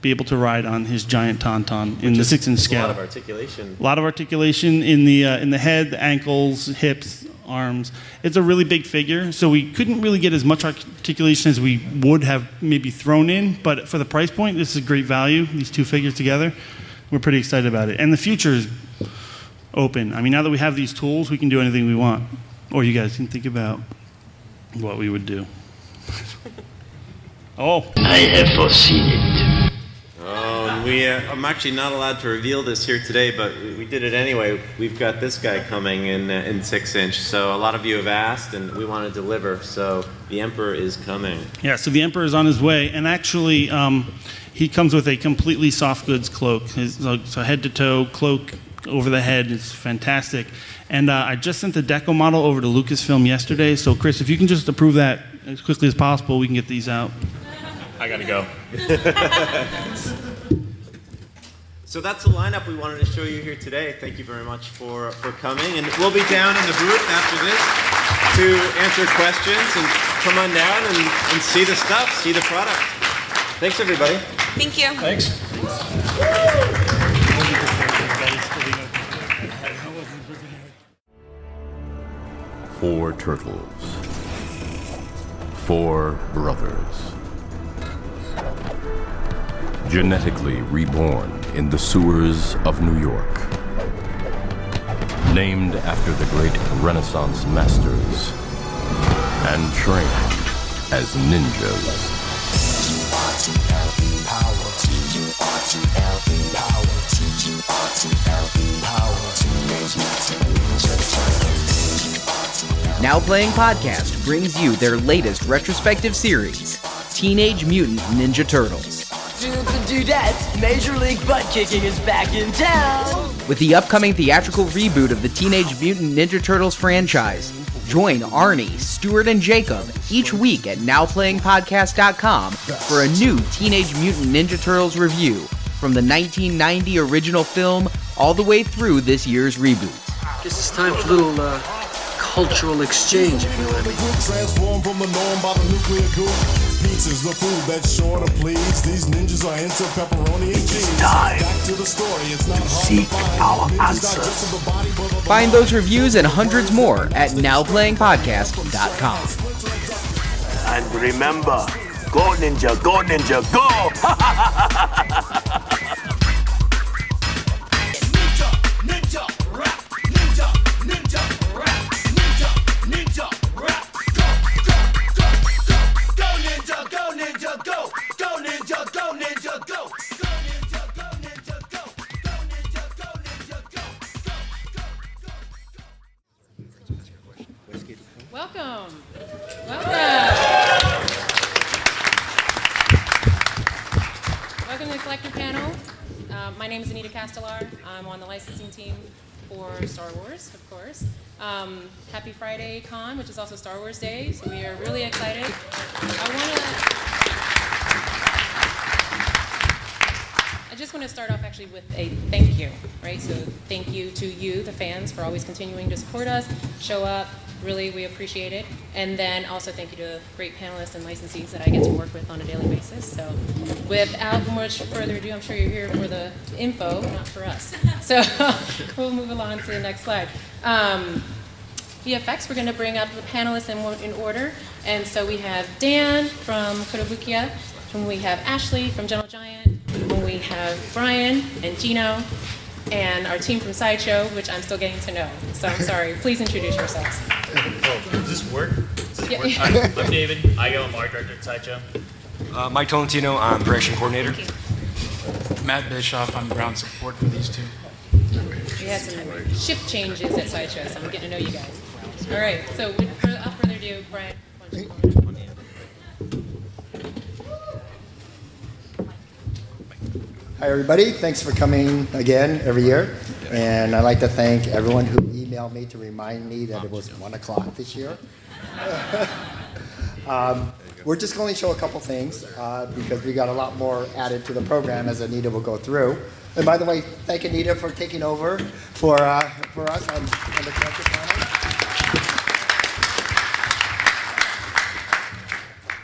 be able to ride on his giant tauntaun in the six inch scale. A lot of articulation. A lot of articulation in the uh, in the head, the ankles, hips, arms. It's a really big figure, so we couldn't really get as much articulation as we would have maybe thrown in. But for the price point, this is a great value. These two figures together, we're pretty excited about it. And the future is open. I mean, now that we have these tools, we can do anything we want. Or you guys can think about what we would do. oh, I have foreseen it. Oh, and we, uh, I'm actually not allowed to reveal this here today, but we we did it anyway. We've got this guy coming in uh, in six inch. So a lot of you have asked, and we want to deliver. So the Emperor is coming. Yeah, so the Emperor is on his way, and actually, um, he comes with a completely soft goods cloak. His, so so head to toe cloak over the head is fantastic. And uh, I just sent the deco model over to Lucasfilm yesterday. So, Chris, if you can just approve that as quickly as possible, we can get these out. I gotta go. So that's the lineup we wanted to show you here today. Thank you very much for, for coming. And we'll be down in the booth after this to answer questions and come on down and, and see the stuff, see the product. Thanks, everybody. Thank you. Thanks. Four turtles. Four brothers. Genetically reborn in the sewers of New York. Named after the great Renaissance masters. And trained as ninjas. Now Playing Podcast brings you their latest retrospective series, Teenage Mutant Ninja Turtles. Dudes and dudettes, Major League Butt Kicking is back in town! With the upcoming theatrical reboot of the Teenage Mutant Ninja Turtles franchise, join Arnie, Stuart, and Jacob each week at NowPlayingPodcast.com for a new Teenage Mutant Ninja Turtles review from the 1990 original film all the way through this year's reboot. Guess it's time for a little uh, cultural exchange, if you let me. Transformed from the norm by the nuclear goop. Pizza's the food that's sure to please. These ninjas are into pepperoni and cheese. time Back to the story. It's not to seek our answers. Find those reviews and hundreds more at NowPlayingPodcast.com. And remember, go ninja, go ninja, go! Welcome. Welcome. Welcome to the collector panel. Uh, my name is Anita Castellar. I'm on the licensing team for Star Wars, of course. Um, happy Friday Con, which is also Star Wars Day, so we are really excited. I want to. I just want to start off actually with a thank you, right? So thank you to you, the fans, for always continuing to support us, show up. Really, we appreciate it. And then also thank you to the great panelists and licensees that I get to work with on a daily basis. So without much further ado, I'm sure you're here for the info, not for us. So we'll move along to the next slide. Um, eFX, we're going to bring up the panelists in, in order. And so we have Dan from Kotobukiya, and we have Ashley from Gentle Giant, and we have Brian and Gino, and our team from Sideshow, which I'm still getting to know. So I'm sorry. Please introduce yourselves. Oh, does this work? Does this Yeah. work? I'm, I'm David. Igo Mark, director at Sideshow. Uh, Mike Tolentino, I'm production coordinator. Matt Bischoff. I'm ground support for these two. We had some shift changes at Sideshow, so I'm getting to know you guys. All right, so without further ado, Brian. why don't you- Hi, everybody. Thanks for coming again every year. And I'd like to thank everyone who emailed me to remind me that it was 1 o'clock this year. um, we're just going to show a couple things uh, because we got a lot more added to the program as Anita will go through. And by the way, thank Anita for taking over for, uh, for us on, on the collective panel.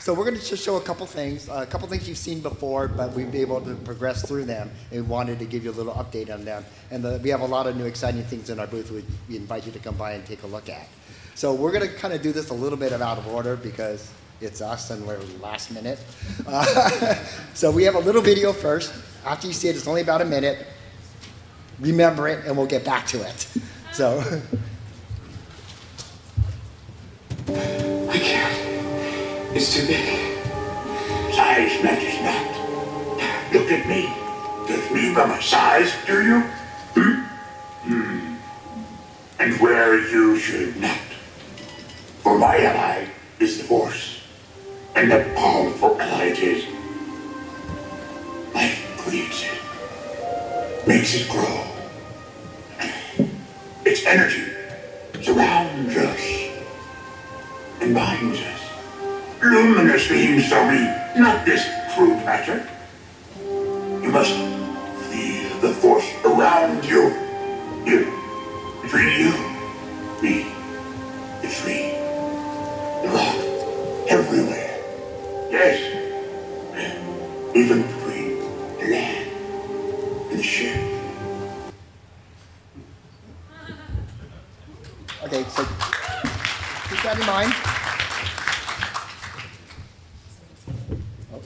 So we're going to just show a couple things, a couple things you've seen before, but we've been able to progress through them and wanted to give you a little update on them. And the, we have a lot of new exciting things in our booth we invite you to come by and take a look at. So we're going to kind of do this a little bit of out of order because it's us and we're last minute. Uh, so we have a little video first. After you see it, it's only about a minute. Remember it and we'll get back to it. So. I can't. It's too big. Size matters not. Look at me. Judge me by my size, do you? Hmm? Hmm. And where you should not. For my ally is the Force. And a powerful ally it is. Life creates it. Makes it grow. Its energy surrounds us and binds us. Luminous beams shall be, not this crude matter. You must feel the force around you. Here, between you, me, the tree, the rock, everywhere. Yes, even between the land and the ship. Okay, so keep that in mind. Oh.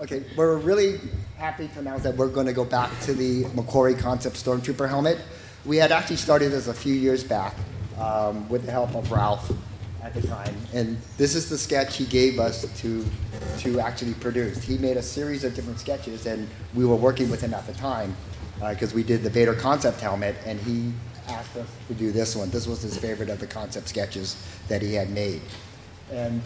Okay, we're really happy to announce that we're going to go back to the McQuarrie Concept Stormtrooper helmet. We had actually started this a few years back um, with the help of Ralph at the time, and this is the sketch he gave us to to actually produce. He made a series of different sketches, and we were working with him at the time because we did the Vader concept helmet, and he asked us to do this one. This was his favorite of the concept sketches that he had made, and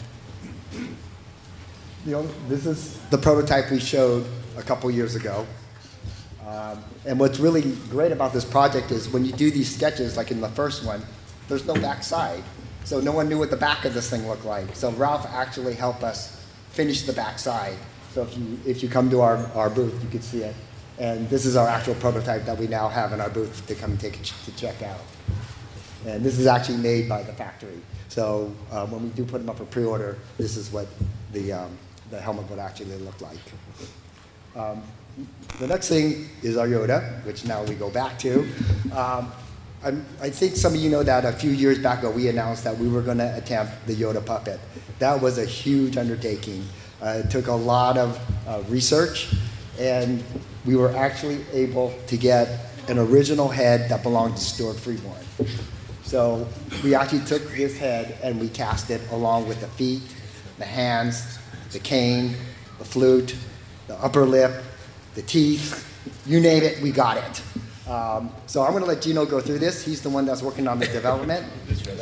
know, this is the prototype we showed a couple years ago. Um, and what's really great about this project is when you do these sketches, like in the first one, there's no back side. So no one knew what the back of this thing looked like. So Ralph actually helped us finish the back side. So if you, if you come to our, our booth, you can see it. And this is our actual prototype that we now have in our booth to come take to check out. And this is actually made by the factory. So uh, when we do put them up for pre-order, this is what the, um, the helmet would actually look like. Um, the next thing is our Yoda, which now we go back to. Um, I think some of you know that a few years back ago we announced that we were going to attempt the Yoda puppet. That was a huge undertaking. Uh, it took a lot of uh, research, and we were actually able to get an original head that belonged to Stuart Freeborn. So we actually took this head and we cast it along with the feet, the hands, the cane, the flute, the upper lip, the teeth, you name it, we got it. Um, so I'm going to let Gino go through this. He's the one that's working on the development.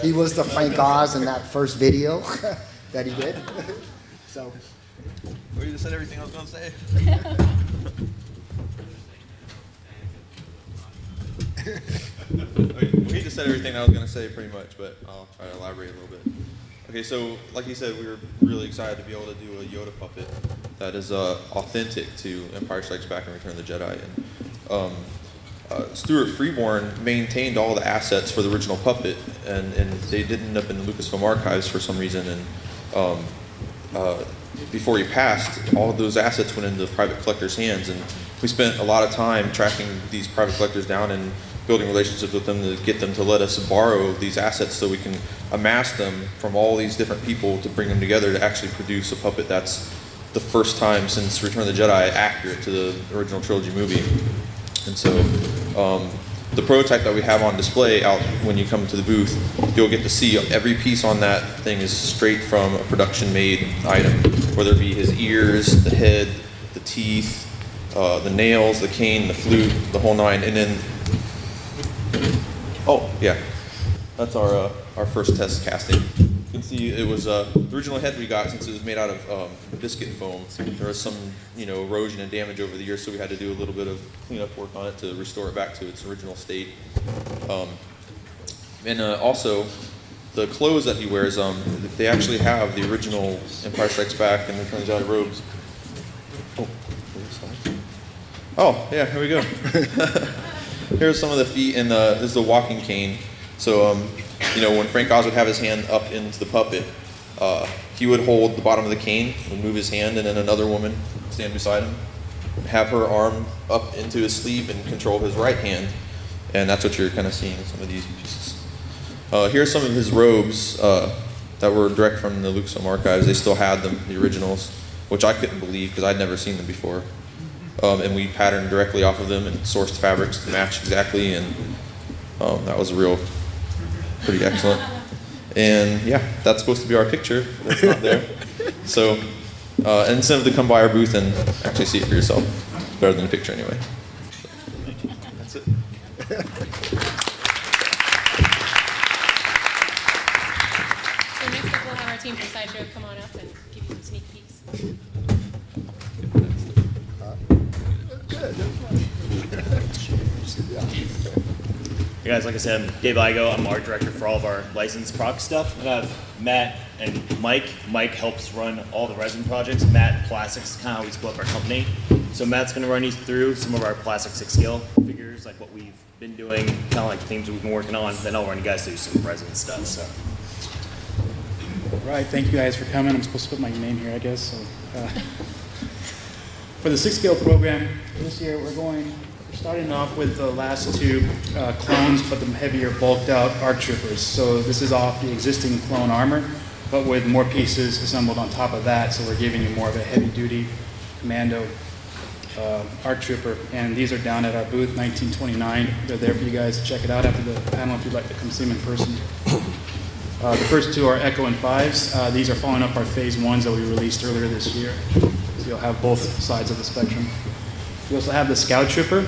He was the Frank Oz in that first video that he did. so Well, you just said everything I was going to say. okay, well, he just said everything I was going to say pretty much, but I'll try to elaborate a little bit. Okay, so like you said, we were really excited to be able to do a Yoda puppet that is uh, authentic to Empire Strikes Back and Return of the Jedi. And um, uh, Stuart Freeborn maintained all the assets for the original puppet, and, and they didn't end up in the Lucasfilm archives for some reason. And um, uh, before he passed, all of those assets went into private collectors' hands, and we spent a lot of time tracking these private collectors down and building relationships with them to get them to let us borrow these assets so we can amass them from all these different people to bring them together to actually produce a puppet that's the first time since Return of the Jedi accurate to the original trilogy movie. And so um, the prototype that we have on display out when you come to the booth, you'll get to see every piece on that thing is straight from a production made item. whether it be his ears, the head, the teeth, uh, the nails, the cane, the flute, the whole nine, and then oh yeah, that's our uh, our first test casting. You can see it was uh, the original head we got since it was made out of um, biscuit foam. There was some you know erosion and damage over the years, so we had to do a little bit of cleanup work on it to restore it back to its original state. Um, and uh, also, the clothes that he wears, um, they actually have the original Empire Strikes Back and Return of the Jedi robes. Oh, oh yeah, here we go. Here's some of the feet, and uh, this is the walking cane. So, um, you know, when Frank Oz would have his hand up into the puppet, uh, he would hold the bottom of the cane and move his hand, and then another woman would stand beside him, have her arm up into his sleeve and control his right hand, and that's what you're kind of seeing in some of these pieces. Uh, here's some of his robes uh, that were direct from the Lucasfilm archives. They still had them, the originals, which I couldn't believe because I'd never seen them before. Um, and we patterned directly off of them and sourced fabrics to match exactly, and um, that was real, pretty excellent. And yeah, that's supposed to be our picture. That's not there. So, uh, of to come by our booth and actually see it for yourself. Better than a picture anyway. That's it. So next up, we'll have our team from Sideshow come on up and give you some sneak peeks. Hey guys, like I said, I'm Dave Igo. I'm art director for all of our licensed proc stuff. And I have Matt and Mike. Mike helps run all the resin projects. Matt Plastics, kind of how we split up our company. So Matt's going to run you through some of our plastic six scale figures, like what we've been doing, kind of like things we've been working on. Then I'll run you guys through some resin stuff. So. All right, thank you guys for coming. I'm supposed to put my name here, I guess. So, uh, for the six scale program this year, we're going. Starting off with the last two uh, clones, but the heavier, bulked out ARC troopers. So this is off the existing clone armor, but with more pieces assembled on top of that. So we're giving you more of a heavy duty commando uh, ARC trooper. And these are down at our booth, 1929. They're there for you guys to check it out after the panel if you'd like to come see them in person. Uh, the first two are Echo and Fives. Uh, these are following up our phase ones that we released earlier this year. So you'll have both sides of the spectrum. We also have the Scout Trooper.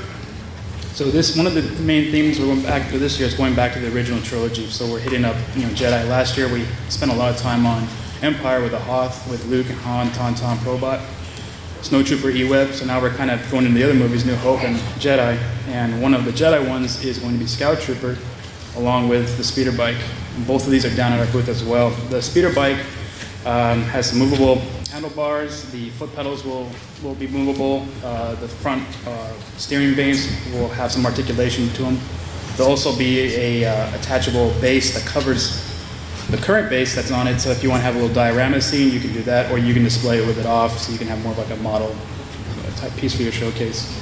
So this one of the main themes we're going back for this year is going back to the original trilogy. So we're hitting up you know Jedi. Last year we spent a lot of time on Empire with the Hoth, with Luke and Han, Tauntaun, Probot. Snowtrooper E-Web. So now we're kind of going into the other movies, New Hope and Jedi. And one of the Jedi ones is going to be Scout Trooper, along with the speeder bike. And both of these are down at our booth as well. The speeder bike um, has some movable handlebars. The foot pedals will, will be movable. Uh, the front uh, steering vanes will have some articulation to them. There'll also be a uh, attachable base that covers the current base that's on it. So if you want to have a little diorama scene, you can do that, or you can display it with it off, so you can have more of like a model uh, type piece for your showcase.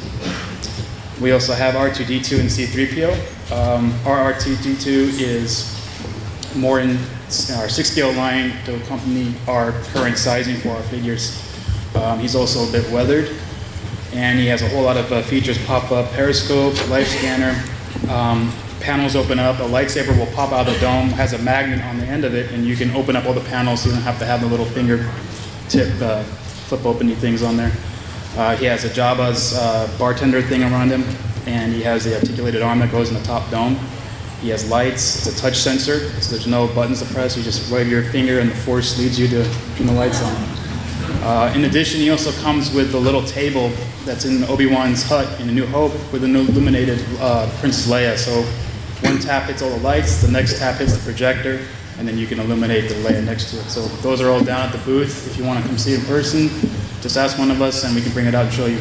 We also have R2D2 and C3PO. Um, our R2D2 is more in our six scale line to accompany our current sizing for our figures. Um, he's also a bit weathered, and he has a whole lot of uh, features pop up periscope, life scanner. Um, panels open up, a lightsaber will pop out of the dome, has a magnet on the end of it, and you can open up all the panels so you don't have to have the little finger tip uh, flip open things on there. Uh, he has a Jabba's uh, bartender thing around him, and he has the articulated arm that goes in the top dome. He has lights, it's a touch sensor, so there's no buttons to press. You just wave your finger, and the force leads you to turn the lights on. Uh, in addition, he also comes with the little table that's in Obi-Wan's hut in A New Hope with an illuminated uh, Princess Leia. So one tap hits all the lights, the next tap hits the projector, and then you can illuminate the Leia next to it. So those are all down at the booth. If you want to come see in person, just ask one of us and we can bring it out and show you.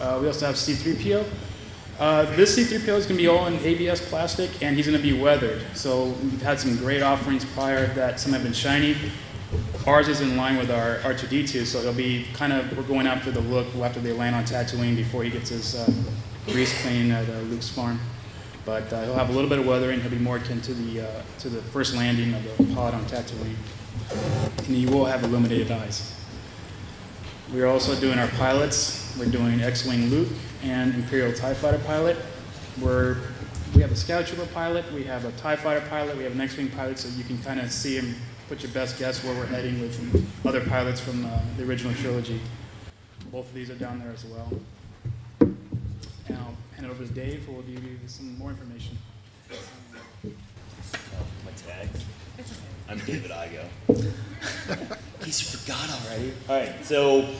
Uh, we also have C3PO. Uh, this C3PO is going to be all in ABS plastic and he's going to be weathered. So we've had some great offerings prior that some have been shiny. Ours is in line with our R2D2, so it'll be kind of, we're going after the look after they land on Tatooine before he gets his uh, grease clean at uh, Luke's farm. But uh, he'll have a little bit of weathering. He'll be more akin to the uh, to the first landing of the pod on Tatooine, and he will have illuminated eyes. We're also doing our pilots. We're doing X-wing Luke and Imperial Tie Fighter pilot. We're we have a Scout Trooper pilot. We have a Tie Fighter pilot. We have an X-wing pilot, so you can kind of see him put your best guess where we're heading with some other pilots from uh, the original trilogy. Both of these are down there as well. And I'll hand it over to Dave, who will give you some more information. My tag. I'm David Igo. In case you forgot already. All right, so a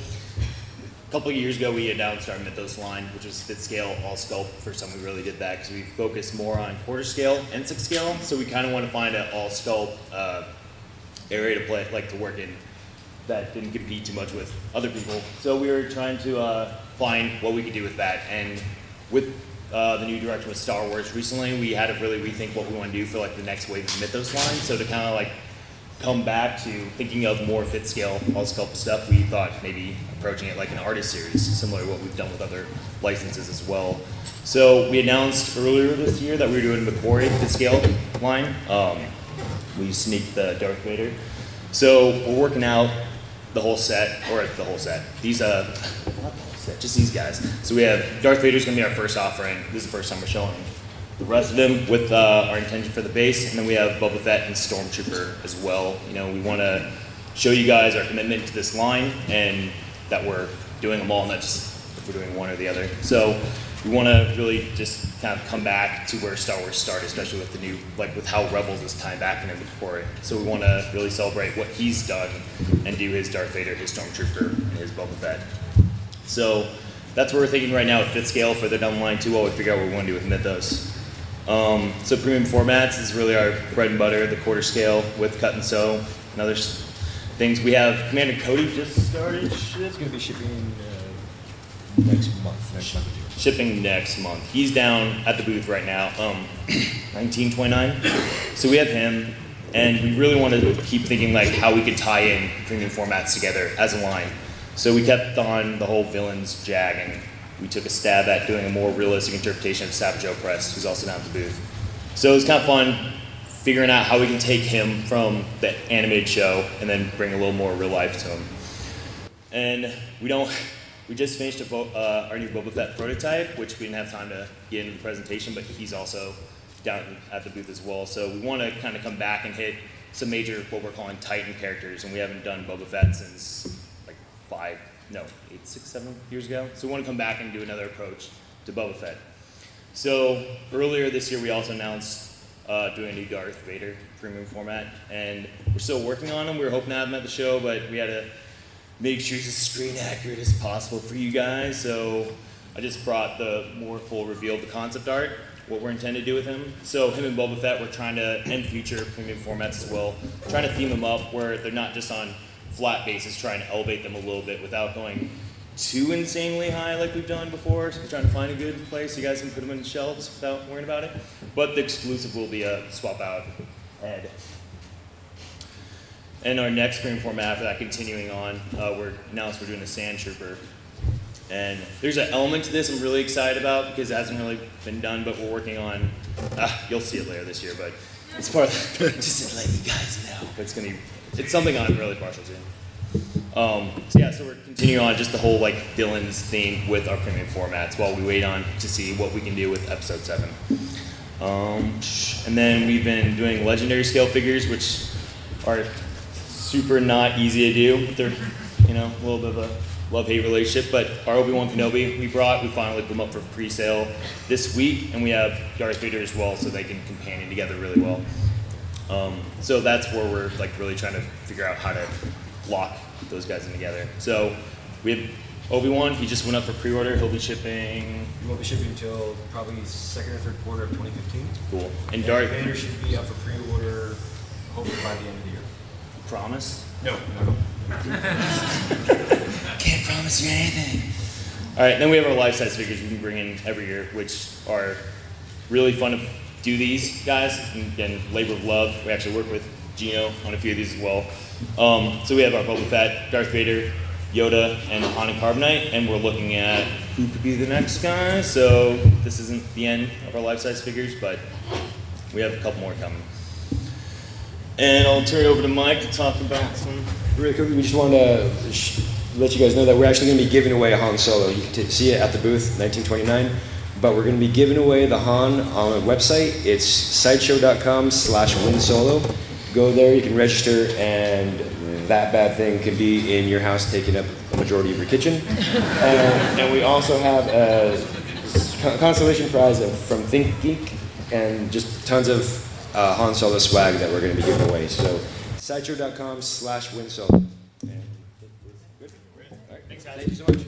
couple of years ago, we announced our Mythos line, which was fifth scale, all sculpt. First time we really did that because we focused more on quarter scale and six scale. So we kind of want to find an all sculpt uh, area to play, like to work in that didn't compete too much with other people. So we were trying to uh, find what we could do with that. And with uh, the new direction with Star Wars recently, we had to really rethink what we want to do for like the next wave of Mythos line. So to kind of like come back to thinking of more fifth scale all sculpt stuff, we thought maybe approaching it like an artist series, similar to what we've done with other licenses as well. So we announced earlier this year that we were doing the Quarry fifth scale line. Um, we sneaked the Darth Vader. So we're working out the whole set, or the whole set. These, uh, just these guys. So we have Darth Vader's gonna be our first offering. This is the first time we're showing the rest of them with uh, our intention for the base, and then we have Boba Fett and Stormtrooper as well. You know, we want to show you guys our commitment to this line and that we're doing them all, not just if we're doing one or the other. So we want to really just kind of come back to where Star Wars started, especially with the new, like with how Rebels is tying back into the Quarry. So we want to really celebrate what he's done and do his Darth Vader, his Stormtrooper, and his Boba Fett. So that's what we're thinking right now at fifth scale. Down the line too, while we figure out what we want to do with Mythos. Um, so premium formats is really our bread and butter, the quarter scale with cut and sew and other things. We have Commander Cody just started. It's going to be shipping uh, next month. Next month. shipping next month. He's down at the booth right now, um, 1929. So we have him, and we really want to keep thinking like how we could tie in premium formats together as a line. So we kept on the whole villains jag, and we took a stab at doing a more realistic interpretation of Savage Opress, who's also down at the booth. So it was kind of fun figuring out how we can take him from the animated show and then bring a little more real life to him. And we don't. We just finished uh, our new Boba Fett prototype, which we didn't have time to get into the presentation, but he's also down at the booth as well. So we want to kind of come back and hit some major what we're calling Titan characters, and we haven't done Boba Fett since like five, no, eight, six, seven years ago. So we want to come back and do another approach to Boba Fett. So earlier this year, we also announced uh, doing a new Darth Vader premium format, and we're still working on them. We were hoping to have them at the show, but we had to make sure it's as screen accurate as possible for you guys. So I just brought the more full reveal of the concept art, what we're intending to do with him. So him and Boba Fett, we're trying to, and future premium formats as well, trying to theme them up where they're not just on flat bases, trying to elevate them a little bit without going too insanely high like we've done before. So we're trying to find a good place you guys can put them in shelves without worrying about it. But the exclusive will be a swap out head. And our next spring format after that, continuing on, uh, we're announced we're doing a Sand Trooper. And there's an element to this I'm really excited about because it hasn't really been done, but we're working on. Uh, you'll see it later this year, but it's part of the, just to let you guys know. It's gonna be, it's something I'm really partial to. Um, so yeah, so we're continuing on just the whole like villains theme with our premium formats while we wait on to see what we can do with episode seven. Um, and then we've been doing legendary scale figures, which are super not easy to do. They're, you know, a little bit of a love-hate relationship. But our Obi-Wan Kenobi we brought, we finally put them up for pre-sale this week, and we have Darth Vader as well, so they can companion together really well. Um, so that's where we're like really trying to figure out how to lock those guys in together. So we have Obi-Wan. He just went up for pre-order. He'll be shipping. He won't be shipping until probably second or third quarter of 2015. Cool. And Darth Vader should be up for pre-order hopefully by the end of the year. Promise? No, no. Can't promise you anything. All right, then we have our life size figures we can bring in every year, which are really fun to do these guys. Again, labor of love. We actually work with Gino on a few of these as well. Um, so we have our Boba Fett, Darth Vader, Yoda, and Han and Carbonite, and we're looking at who could be the next guy. So this isn't the end of our life size figures, but we have a couple more coming. And I'll turn it over to Mike to talk about some. Really quickly, we just wanted to let you guys know that we're actually going to be giving away a Han Solo. You can t- see it at the booth, 1929. But we're going to be giving away the Han on a website. It's sideshow.com slash win solo. go there, you can register, and that bad thing could be in your house taking up a majority of your kitchen. and, and we also have a consolation prize from ThinkGeek and just tons of uh, Han Solo swag that we're going to be giving away. So, sideshow.com slash win solo. And- Good? All right. Thank you so much.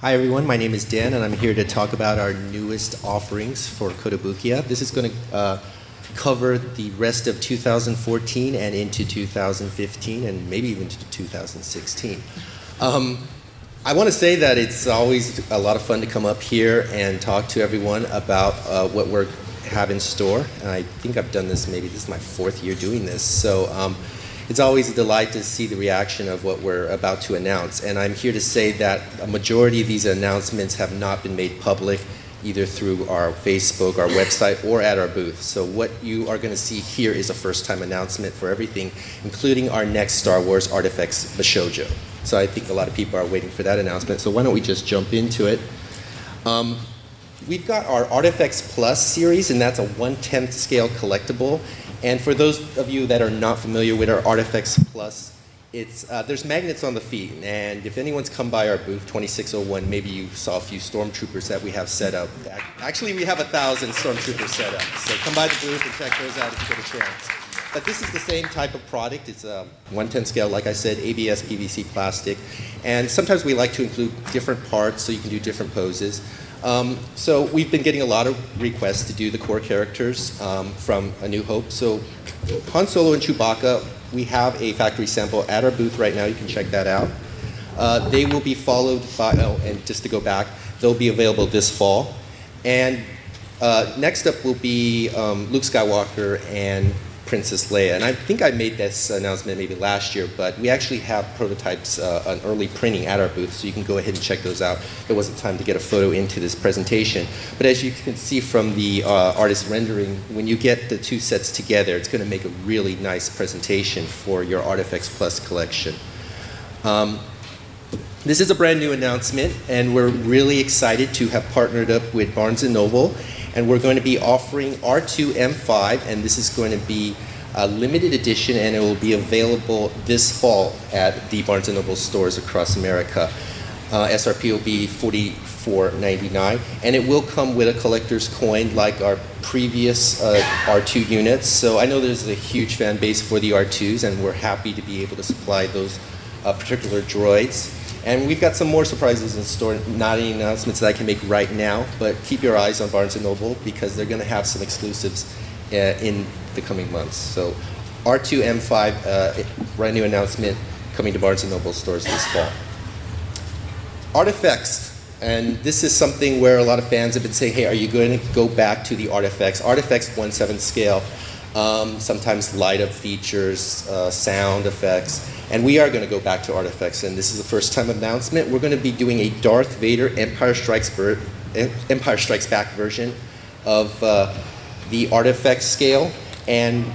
Hi everyone, my name is Dan and I'm here to talk about our newest offerings for Kotobukiya. This is going to uh, cover the rest of 2014 and into 2015 and maybe even to 2016. Um, I want to say that it's always a lot of fun to come up here and talk to everyone about uh, what we have in store. And I think I've done this maybe this is my fourth year doing this. So um, it's always a delight to see the reaction of what we're about to announce. And I'm here to say that a majority of these announcements have not been made public either through our Facebook, our website, or at our booth. So what you are going to see here is a first-time announcement for everything, including our next Star Wars ArtFX Bishojo. So I think a lot of people are waiting for that announcement. So why don't we just jump into it? Um, we've got our ArtFX Plus series, and that's a 1/10th scale collectible. And for those of you that are not familiar with our ArtFX Plus, it's uh, there's magnets on the feet, and if anyone's come by our booth 2601, maybe you saw a few stormtroopers that we have set up. Actually, we have a thousand stormtroopers set up, so come by the booth and check those out if you get a chance. But this is the same type of product. It's a 110 scale, like I said, ABS PVC plastic, and sometimes we like to include different parts so you can do different poses. Um, so we've been getting a lot of requests to do the core characters um, from A New Hope. So Han Solo and Chewbacca, we have a factory sample at our booth right now. You can check that out. Uh, they will be followed by, oh, and just to go back, they'll be available this fall. And uh, next up will be um, Luke Skywalker and Princess Leia. And I think I made this announcement maybe last year, but we actually have prototypes, uh, an early printing at our booth, so you can go ahead and check those out. There wasn't time to get a photo into this presentation. But as you can see from the uh, artist rendering, when you get the two sets together, it's going to make a really nice presentation for your ArtFX Plus collection. Um, this is a brand new announcement, and we're really excited to have partnered up with Barnes & Noble, and we're going to be offering R2M5, and this is going to be a limited edition, and it will be available this fall at the Barnes & Noble stores across America. Uh, SRP will be $44.99, and it will come with a collector's coin like our previous uh, R2 units. So I know there's a huge fan base for the R2s, and we're happy to be able to supply those uh, particular droids. And we've got some more surprises in store, not any announcements that I can make right now, but keep your eyes on Barnes & Noble because they're going to have some exclusives uh, in the coming months. So R2M5, uh, brand new announcement coming to Barnes & Noble stores this fall. ArtFX, and this is something where a lot of fans have been saying, hey, are you going to go back to the ArtFX? ArtFX 1/7 scale, um, sometimes light up features, uh, sound effects, and we are going to go back to ArtFX, and this is the first time announcement. We're going to be doing a Darth Vader Empire Strikes, Ber- Empire Strikes Back version of uh, the ArtFX scale, and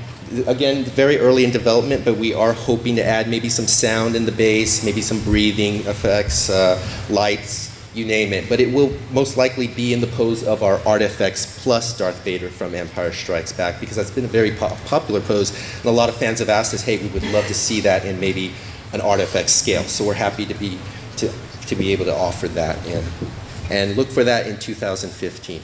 again, very early in development, but we are hoping to add maybe some sound in the bass, maybe some breathing effects, uh, lights, you name it. But it will most likely be in the pose of our ArtFX plus Darth Vader from Empire Strikes Back, because that's been a very po- popular pose. And a lot of fans have asked us, hey, we would love to see that in maybe an ArtFX scale. So we're happy to be, to, to be able to offer that in. And look for that in 2015.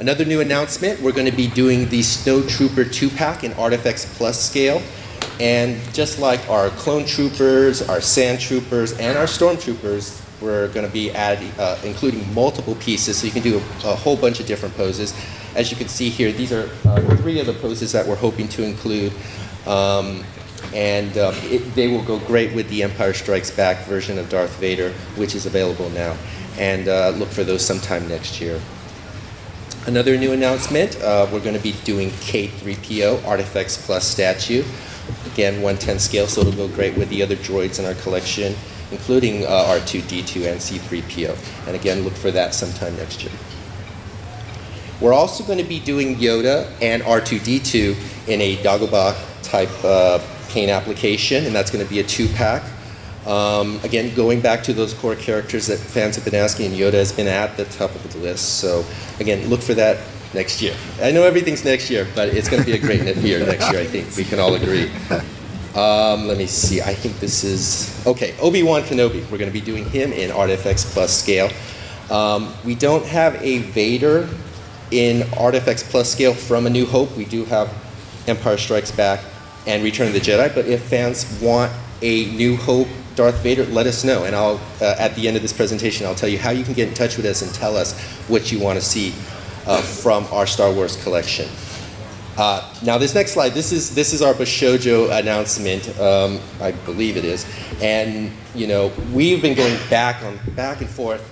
Another new announcement, we're going to be doing the Snow Trooper 2-pack in ArtFX Plus scale. And just like our Clone Troopers, our Sand Troopers, and our Stormtroopers, we're going to be adding, uh, including multiple pieces, so you can do a, a, whole bunch of different poses. As you can see here, these are uh, three of the poses that we're hoping to include. Um, and um, it, they will go great with the Empire Strikes Back version of Darth Vader, which is available now. And uh, look for those sometime next year. Another new announcement, uh, we're going to be doing K3PO ArtFX Plus statue. Again, 110 scale, so it'll go great with the other droids in our collection, including uh, R2D2 and C3PO. And again, look for that sometime next year. We're also going to be doing Yoda and R2D2 in a Dagobah type uh, paint application, and that's going to be a two-pack. Um, again, going back to those core characters that fans have been asking, and Yoda has been at the top of the list. So again, look for that next year. I know everything's next year, but it's going to be a great year next year. I think we can all agree. Um, let me see. I think this is okay. Obi Wan Kenobi. We're going to be doing him in ArtFX Plus scale. Um, we don't have a Vader in ArtFX Plus scale from A New Hope. We do have Empire Strikes Back and Return of the Jedi. But if fans want a New Hope Darth Vader, let us know. And I'll uh, at the end of this presentation, I'll tell you how you can get in touch with us and tell us what you want to see uh, from our Star Wars collection. Uh, now this next slide, this is this is our Bishojo announcement. Um, I believe it is, and you know we've been going back on back and forth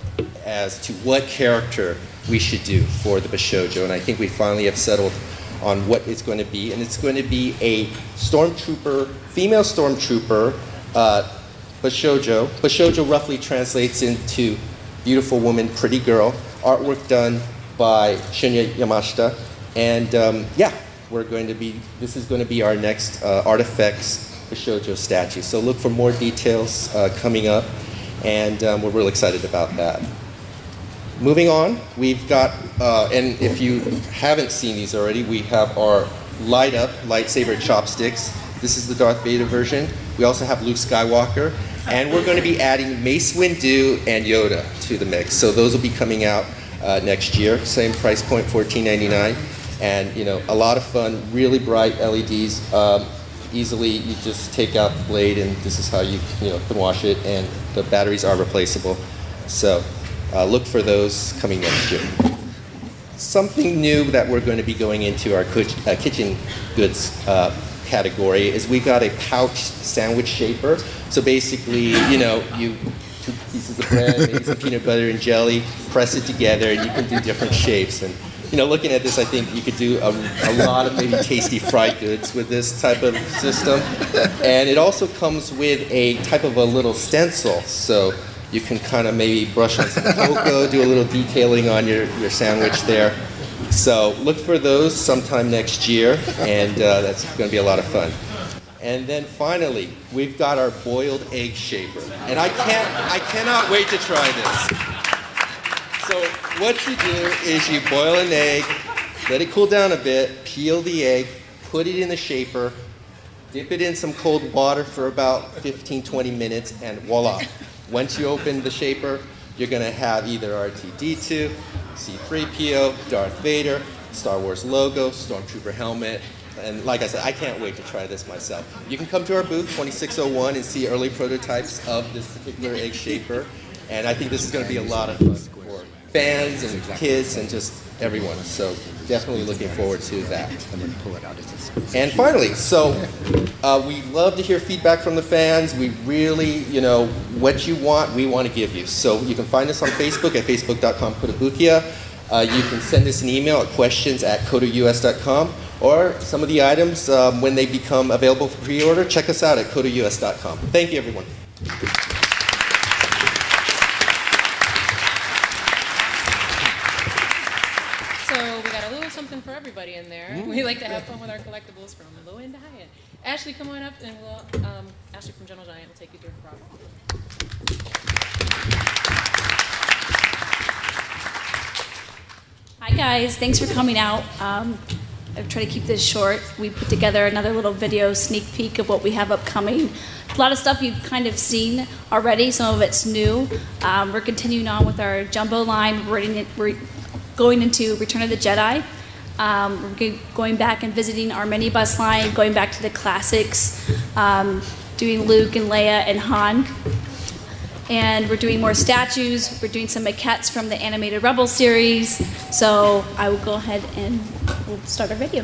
as to what character we should do for the Bishojo, and I think we finally have settled on what it's going to be, and it's going to be a stormtrooper, female stormtrooper, uh, Bishojo. Bishojo roughly translates into beautiful woman, pretty girl. Artwork done by Shinya Yamashita, and um, yeah, we're going to be, this is going to be our next uh, ArtFX Bishojo statue. So look for more details uh, coming up, and um, we're real excited about that. Moving on, we've got, uh, and if you haven't seen these already, we have our light up lightsaber chopsticks. This is the Darth Vader version. We also have Luke Skywalker, and we're going to be adding Mace Windu and Yoda to the mix. So those will be coming out uh, next year. Same price point, $14.99 and you know a lot of fun really bright leds um, easily you just take out the blade and this is how you you know can wash it and the batteries are replaceable. So uh, look for those coming next year. Something new that we're going to be going into our uh, kitchen goods uh, category is we've got a pouch sandwich shaper. So basically you know you two pieces of bread maybe some peanut butter and jelly press it together and you can do different shapes. And you know, looking at this, I think you could do a, a, lot of maybe tasty fried goods with this type of system. And it also comes with a type of a little stencil, so you can kind of maybe brush on some cocoa, do a little detailing on your, your sandwich there. So look for those sometime next year, and uh, that's going to be a lot of fun. And then finally, we've got our boiled egg shaper, and I can't, I cannot wait to try this. So what you do is you boil an egg, let it cool down a bit, peel the egg, put it in the shaper, dip it in some cold water for about 15, 20 minutes, and voila. Once you open the shaper, you're going to have either R2D2, C3PO, Darth Vader, Star Wars logo, Stormtrooper helmet, and like I said, I can't wait to try this myself. You can come to our booth, 2601, and see early prototypes of this particular egg shaper. And I think this is going to be a lot of fun fans and kids and just everyone. So definitely looking forward to that. And then pull it out. And finally, so uh, we love to hear feedback from the fans. We really, you know, what you want, we want to give you. So you can find us on Facebook at facebook.com kotobukiya. Uh, you can send us an email at questions at kotous.com. Or some of the items, um, when they become available for pre-order, check us out at kotous.com. Thank you, everyone. something for everybody in there. Mm. We like to have fun with our collectibles from low end to high end. Ashley, come on up and we'll, um, Ashley from Gentle Giant will take you through the problem. Hi guys, thanks for coming out. Um, I've tried to keep this short. We put together another little video sneak peek of what we have upcoming. A lot of stuff you've kind of seen already. Some of it's new. Um, we're continuing on with our jumbo line. We're, we're going into Return of the Jedi. Um, we're going back and visiting our minibus line, going back to the classics, um, doing Luke and Leia and Han. And we're doing more statues. We're doing some maquettes from the animated Rebel series. So I will go ahead and we'll start our video.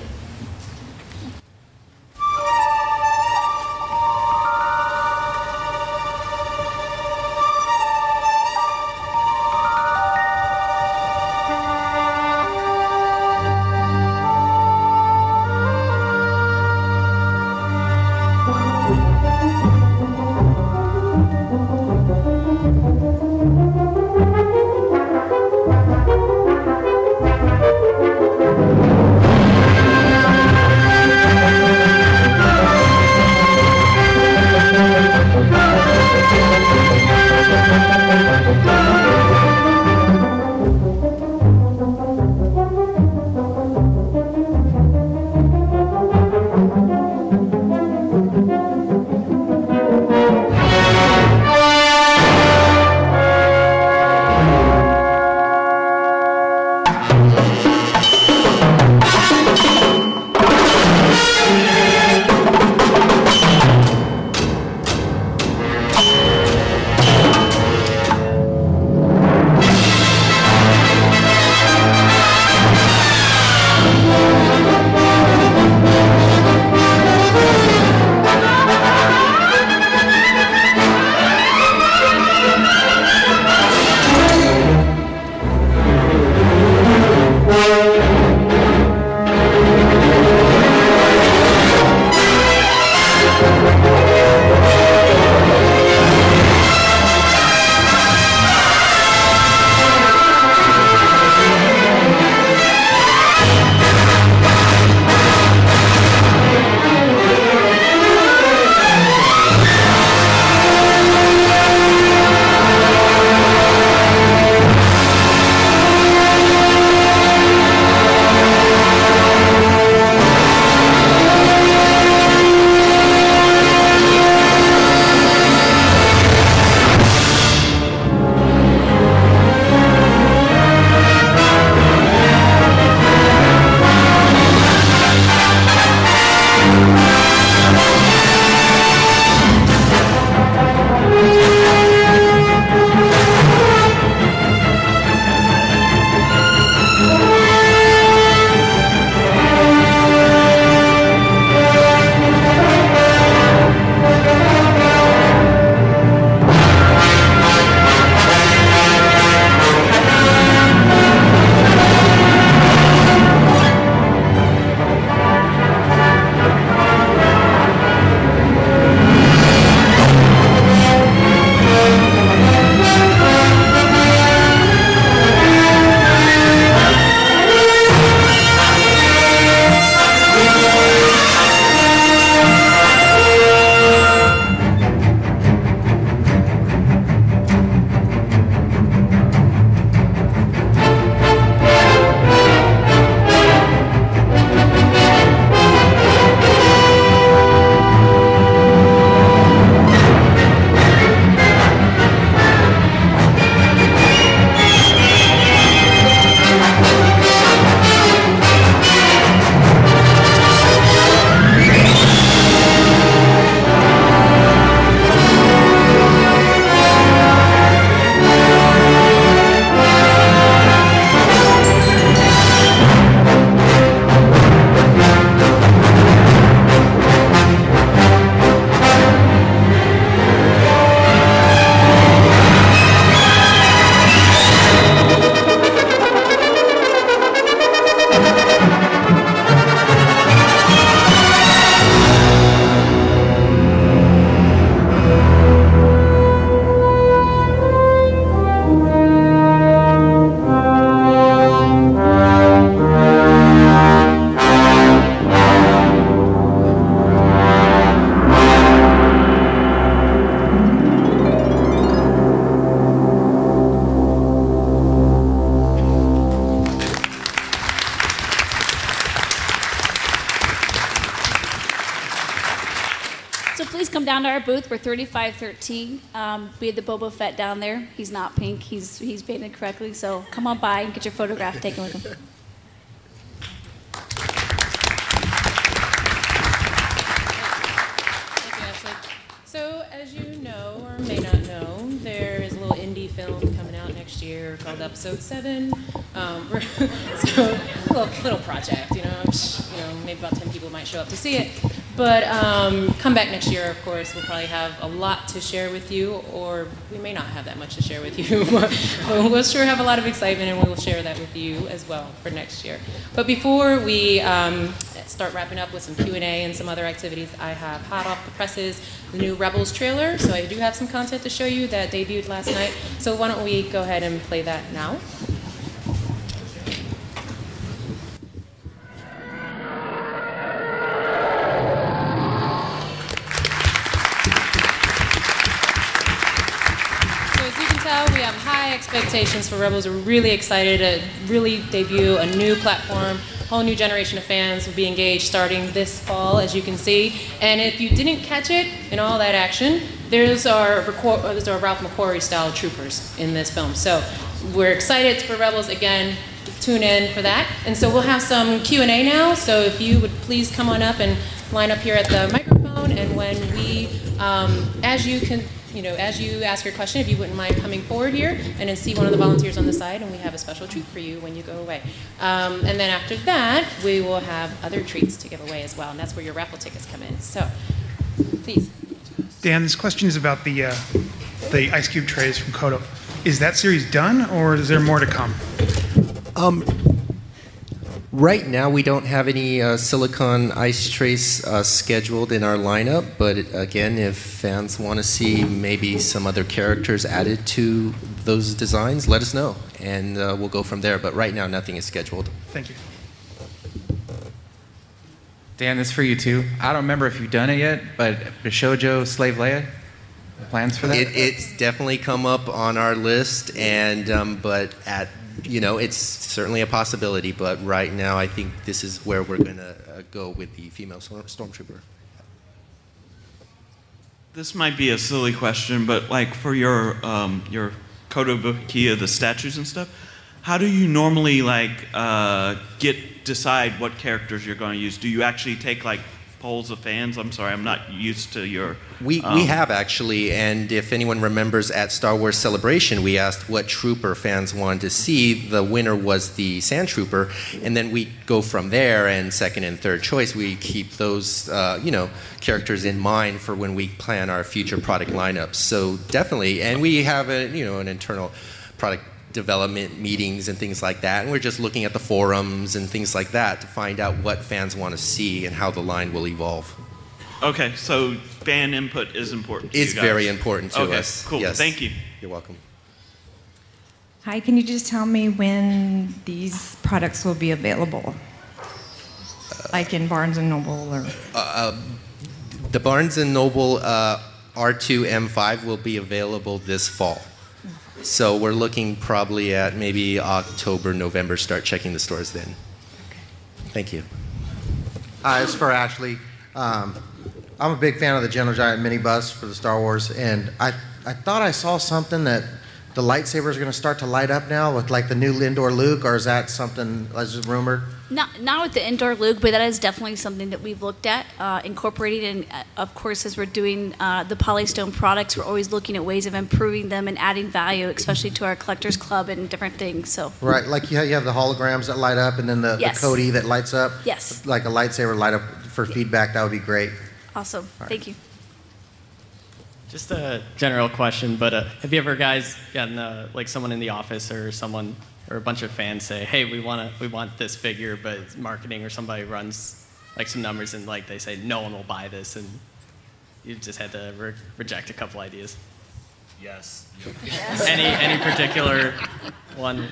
Down to our booth. We're 3513. Um, we had the Boba Fett down there. He's not pink. He's he's painted correctly. So come on by and get your photograph taken with him. Thank you, Ashley. So, as you know or may not know, there is a little indie film coming out next year called Episode Seven. Um, so, a little, little project, you know, you know, maybe about ten people might show up to see it. But um, come back next year, of course. We'll probably have a lot to share with you, or we may not have that much to share with you. but we'll sure have a lot of excitement, and we will share that with you as well for next year. But before we um, start wrapping up with some Q and A and some other activities, I have hot off the presses the new Rebels trailer. So I do have some content to show you that debuted last night. So why don't we go ahead and play that now? Expectations for Rebels. We're really excited to really debut a new platform. Whole new generation of fans will be engaged starting this fall, as you can see. And if you didn't catch it in all that action, there's our, uh, there's our Ralph McQuarrie style troopers in this film. So we're excited for Rebels again. Tune in for that. And so we'll have some Q&A now. So if you would please come on up and line up here at the microphone. And when we, um, as you can, you know, as you ask your question, if you wouldn't mind coming forward here and then see one of the volunteers on the side, and we have a special treat for you when you go away. Um, and then after that, we will have other treats to give away as well, and that's where your raffle tickets come in. So, please. Dan, this question is about the uh, the ice cube trays from Koto. Is that series done, or is there more to come? Um, right now, we don't have any uh, silicon ice trace uh, scheduled in our lineup, but again, if fans want to see maybe some other characters added to those designs, let us know, and uh, we'll go from there. But right now, nothing is scheduled. Thank you. Dan, this is for you too. I don't remember if you've done it yet, but Bishojo Slave Leia, plans for that? It, it's definitely come up on our list, and um, but at you know, it's certainly a possibility. But right now, I think this is where we're going to uh, go with the female storm- stormtrooper. This might be a silly question, but like for your um, your Kotobukiya, the statues and stuff, how do you normally like uh, get decide what characters you're going to use? Do you actually take like polls of fans? I'm sorry, I'm not used to your. We, um, we have actually, and if anyone remembers at Star Wars Celebration, we asked what trooper fans wanted to see. The winner was the Sand Trooper, and then we go from there. And second and third choice, we keep those uh, you know characters in mind for when we plan our future product lineups. So definitely, and we have a you know an internal product development meetings and things like that. And we're just looking at the forums and things like that to find out what fans want to see and how the line will evolve. Okay, so fan input is important. To It's you guys. very important to okay, us. Cool. Yes. Thank you. You're welcome. Hi, can you just tell me when these products will be available? Like in Barnes and Noble or? Uh, the Barnes and Noble uh, R2 M5 will be available this fall. So we're looking probably at maybe October, November. Start checking the stores then. Okay. Thank you. Uh, it's for Ashley. Um, I'm a big fan of the Gentle Giant minibus for the Star Wars, and I, I thought I saw something that the lightsabers are going to start to light up now with like the new indoor Luke, or is that something as rumored? Not, not with the indoor Luke, but that is definitely something that we've looked at, uh, incorporating. And uh, of course, as we're doing uh, the Polystone products, we're always looking at ways of improving them and adding value, especially to our collectors club and different things. So Right, like you have, you have the holograms that light up, and then the, Yes. the Cody that lights up. Yes. Like a lightsaber light up for feedback. That would be great. awesome. Thank you. Just a general question, but uh, have you ever guys gotten uh, like someone in the office or someone or a bunch of fans say, "Hey, we want to, we want this figure," but marketing or somebody runs like some numbers and like they say no one will buy this, and you've just had to re- reject a couple ideas. Yes. Any any particular one?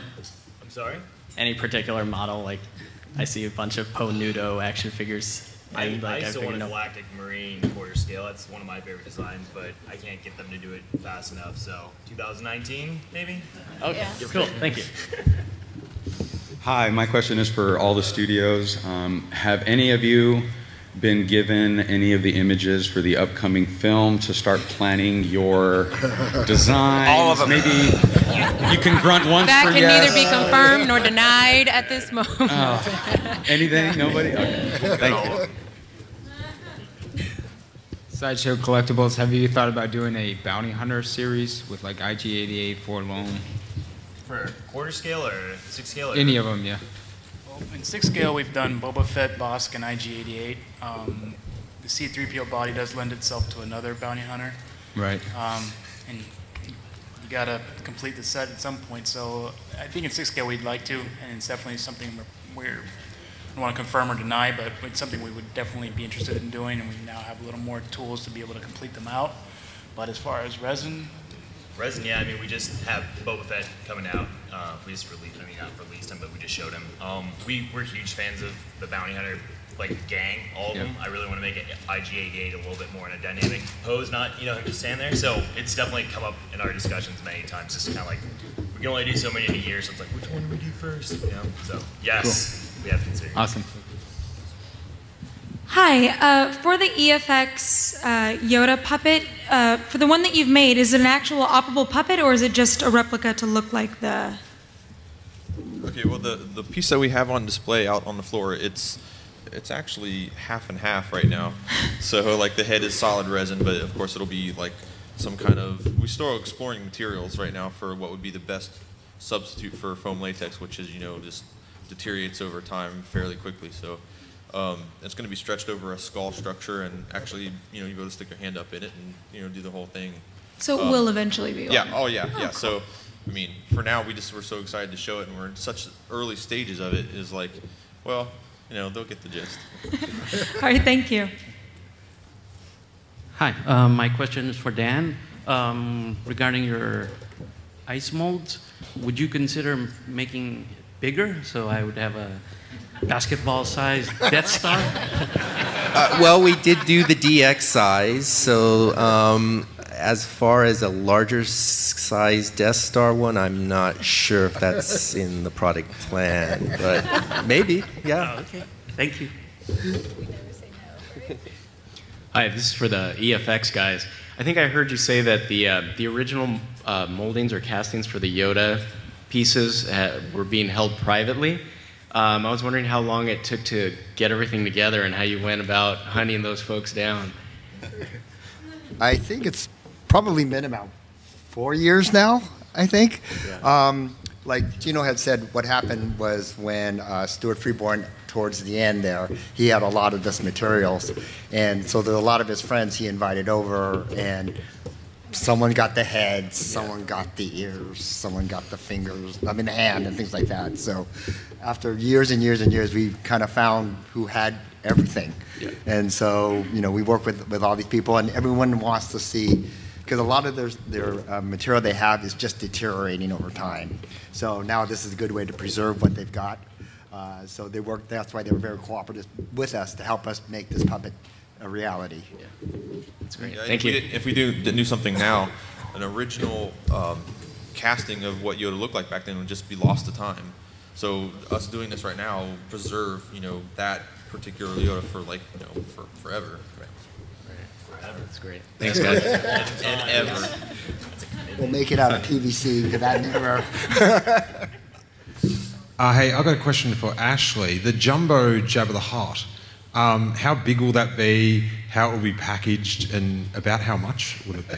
I'm sorry? Any particular model? Like I see a bunch of Po Nudo action figures. I, and, I like, still want figured a galactic marine quarter scale. That's one of my favorite designs, but I can't get them to do it fast enough. So 2019, maybe. Okay, cool. Thank you. Hi, my question is for all the studios. Um, have any of you been given any of the images for the upcoming film to start planning your design? All of them. Maybe you can grunt once That for can yes. neither be confirmed nor denied at this moment. Oh. Anything? Nobody? Okay. Thank you. Sideshow Collectibles, have you thought about doing a bounty hunter series with like IG88, 4-LOM? For quarter scale or six scale? Or? Any of them, yeah. In six scale, we've done Boba Fett, Bossk, and IG88. Um, the C3PO body does lend itself to another bounty hunter. Right. Um, and you gotta complete the set at some point. So I think in six scale we'd like to, and it's definitely something we're, we're I don't want to confirm or deny, but it's something we would definitely be interested in doing, and we now have a little more tools to be able to complete them out. But as far as resin, Resin, yeah. I mean, we just have Boba Fett coming out. Uh, we just released. I mean, not released him, but we just showed him. Um, we we're huge fans of the bounty hunter like gang, all of Yeah. them. I really want to make it IG88 a little bit more in a dynamic pose, not you know him just stand there. So it's definitely come up in our discussions many times. Just kind of like we can only do so many in a year, so it's like which one do we do first? You know. So yes, we have to consider. Awesome. Hi, uh, for the EFX uh, Yoda puppet, uh, for the one that you've made, is it an actual operable puppet or is it just a replica to look like the? Okay, well the the piece that we have on display out on the floor, it's it's actually half and half right now. so like the head is solid resin, but of course it'll be like some kind of we're still exploring materials right now for what would be the best substitute for foam latex, which is you know just deteriorates over time fairly quickly. So um, it's going to be stretched over a skull structure, and actually you know you go to stick your hand up in it and you know do the whole thing. So it Um, will eventually be. yeah. one. Oh, yeah. Oh, yeah. cool. So, I mean, for now, we just were so excited to show it, and we're in such early stages of it. Is like, well, you know, they'll get the gist. All right, thank you. Hi, um, my question is for Dan. Um, regarding your ice molds, would you consider making bigger so I would have a basketball-sized Death Star? Uh, well, we did do the DX size, so um, as far as a larger size Death Star one, I'm not sure if that's in the product plan, but maybe, yeah. Oh, okay, thank you. Hi, this is for the EFX guys. I think I heard you say that the uh, the original uh, moldings or castings for the Yoda pieces uh, were being held privately. Um, I was wondering how long it took to get everything together and how you went about hunting those folks down. I think it's probably been about four years now, I think. Um, like Gino had said, what happened was when uh, Stuart Freeborn, towards the end there, he had a lot of this materials. And so there were a lot of his friends he invited over, and someone got the head, someone got the ears, someone got the fingers, I mean, the hand, and things like that. So after years and years and years, we kind of found who had everything. And so, you know, we work with, with all these people, and everyone wants to see, because a lot of their, their uh, material they have is just deteriorating over time. So now this is a good way to preserve what they've got. Uh, so they work, that's why they were very cooperative with us to help us make this puppet a reality. Yeah. That's great. Yeah, Thank if you. We did, if we do do something now, an original um, casting of what Yoda looked like back then would just be lost to time. So us doing this right now preserve, you know, that particular Yoda for like, you know, for forever. That's great. Thanks, guys. and, and ever. We'll make it out of PVC, because that never. Uh, hey, I've got a question for Ashley. The jumbo Jabba the Hutt, um, how big will that be? How it will be packaged, and about how much would it be?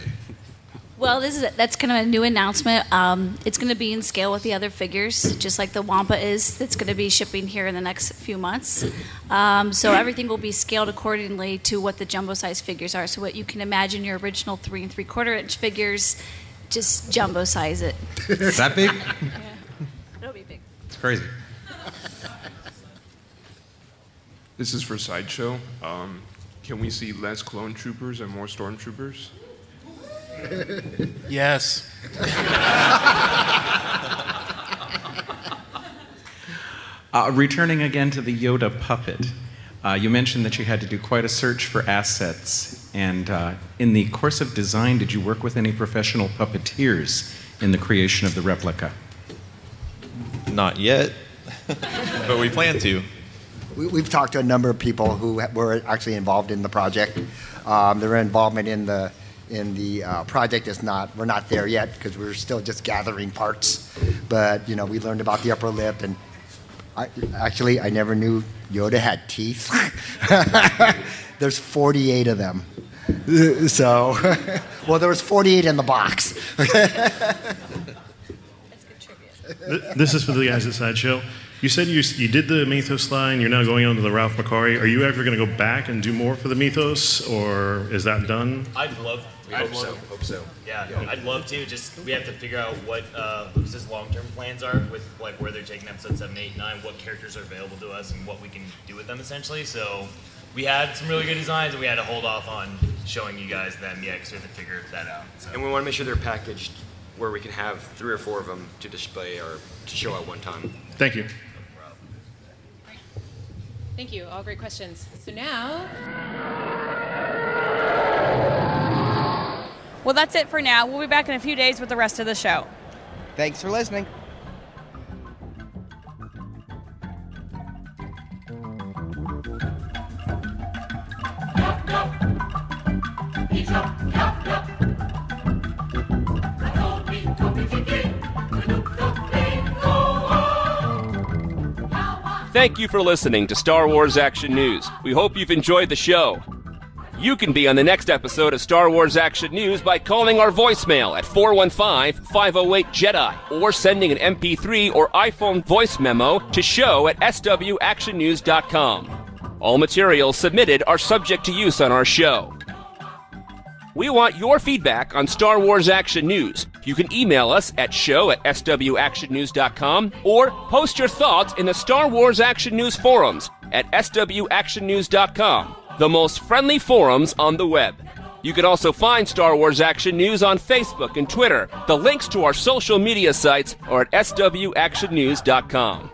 Well, this is that's kind of a new announcement. Um, it's going to be in scale with the other figures, just like the Wampa is. That's going to be shipping here in the next few months. Um, so everything will be scaled accordingly to what the jumbo size figures are. So what you can imagine your original three and three quarter inch figures, just jumbo size it. Is that big? It'll be big. It's crazy. This is for Sideshow. Um, can we see less clone troopers and more stormtroopers? Yes. Uh, returning again to the Yoda puppet, uh, you mentioned that you had to do quite a search for assets. And uh, in the course of design, did you work with any professional puppeteers in the creation of the replica? Not yet, but we plan to. we, we've talked to a number of people who were actually involved in the project. Um, their involvement in the in the uh, project is not we're not there yet because we're still just gathering parts. But you know, we learned about the upper lip, and I, actually, I never knew Yoda had teeth. There's 48 of them. So, well, there was 48 in the box. This is for the guys at Sideshow. You said you, you did the Mythos line, you're now going on to the Ralph McQuarrie. Are you ever going to go back and do more for the Mythos, or is that done? I'd love. We I'd hope love, so, hope so. Yeah, Yeah. I'd love to. Just we have to figure out what uh, Lucas's long-term plans are with like where they're taking episode seven, eight, nine, what characters are available to us, and what we can do with them essentially. So we had some really good designs, and we had to hold off on showing you guys them yet because we have to figure that out. So. And we want to make sure they're packaged where we can have three or four of them to display or to show at one time. Thank you. Thank you. All great questions. So now, Well, that's it for now. We'll be back in a few days with the rest of the show. Thanks for listening. Thank you for listening to Star Wars Action News. We hope you've enjoyed the show. You can be on the next episode of Star Wars Action News by calling our voicemail at 415 508 Jedi or sending an MP3 or iPhone voice memo to show at swactionnews.com. All materials submitted are subject to use on our show. We want your feedback on Star Wars Action News. You can email us at show at swactionnews.com or post your thoughts in the Star Wars Action News forums at swactionnews.com, the most friendly forums on the web. You can also find Star Wars Action News on Facebook and Twitter. The links to our social media sites are at swactionnews.com.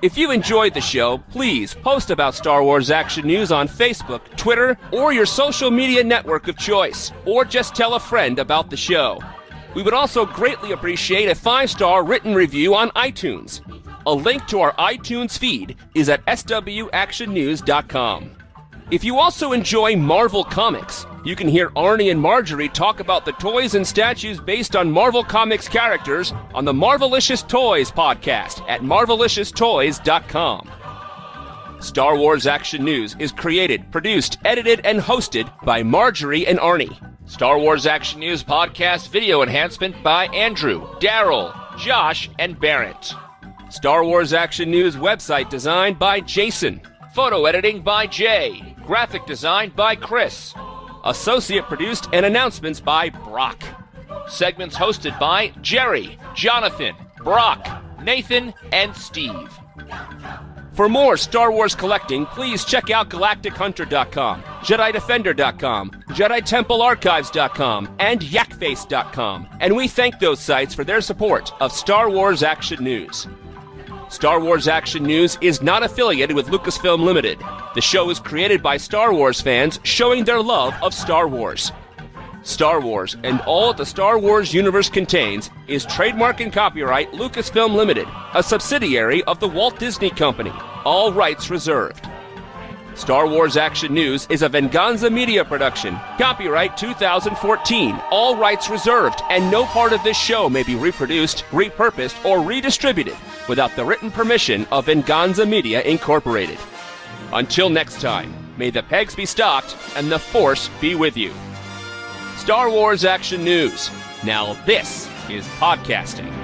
If you enjoyed the show, please post about Star Wars Action News on Facebook, Twitter, or your social media network of choice, or just tell a friend about the show. We would also greatly appreciate a five star written review on iTunes. A link to our iTunes feed is at swactionnews.com. If you also enjoy Marvel Comics, you can hear Arnie and Marjorie talk about the toys and statues based on Marvel Comics characters on the Marvelicious Toys podcast at marvelicioustoys.com. Star Wars Action News is created, produced, edited, and hosted by Marjorie and Arnie. Star Wars Action News podcast video enhancement by Andrew, Daryl, Josh, and Barrett. Star Wars Action News website designed by Jason. Photo editing by Jay. Graphic design by Chris. Associate produced and announcements by Brock. Segments hosted by Jerry, Jonathan, Brock, Nathan, and Steve. For more Star Wars collecting, please check out GalacticHunter.com, JediDefender.com, JediTempleArchives.com, and YakFace.com. And we thank those sites for their support of Star Wars Action News. Star Wars Action News is not affiliated with Lucasfilm Limited. The show is created by Star Wars fans showing their love of Star Wars. Star Wars and all the Star Wars universe contains is trademark and copyright Lucasfilm Limited, a subsidiary of the Walt Disney Company. All rights reserved. Star Wars Action News is a Venganza Media production. Copyright 2014. All rights reserved, and no part of this show may be reproduced, repurposed, or redistributed without the written permission of Venganza Media Incorporated. Until next time, may the pegs be stocked and the Force be with you. Star Wars Action News. Now this is podcasting.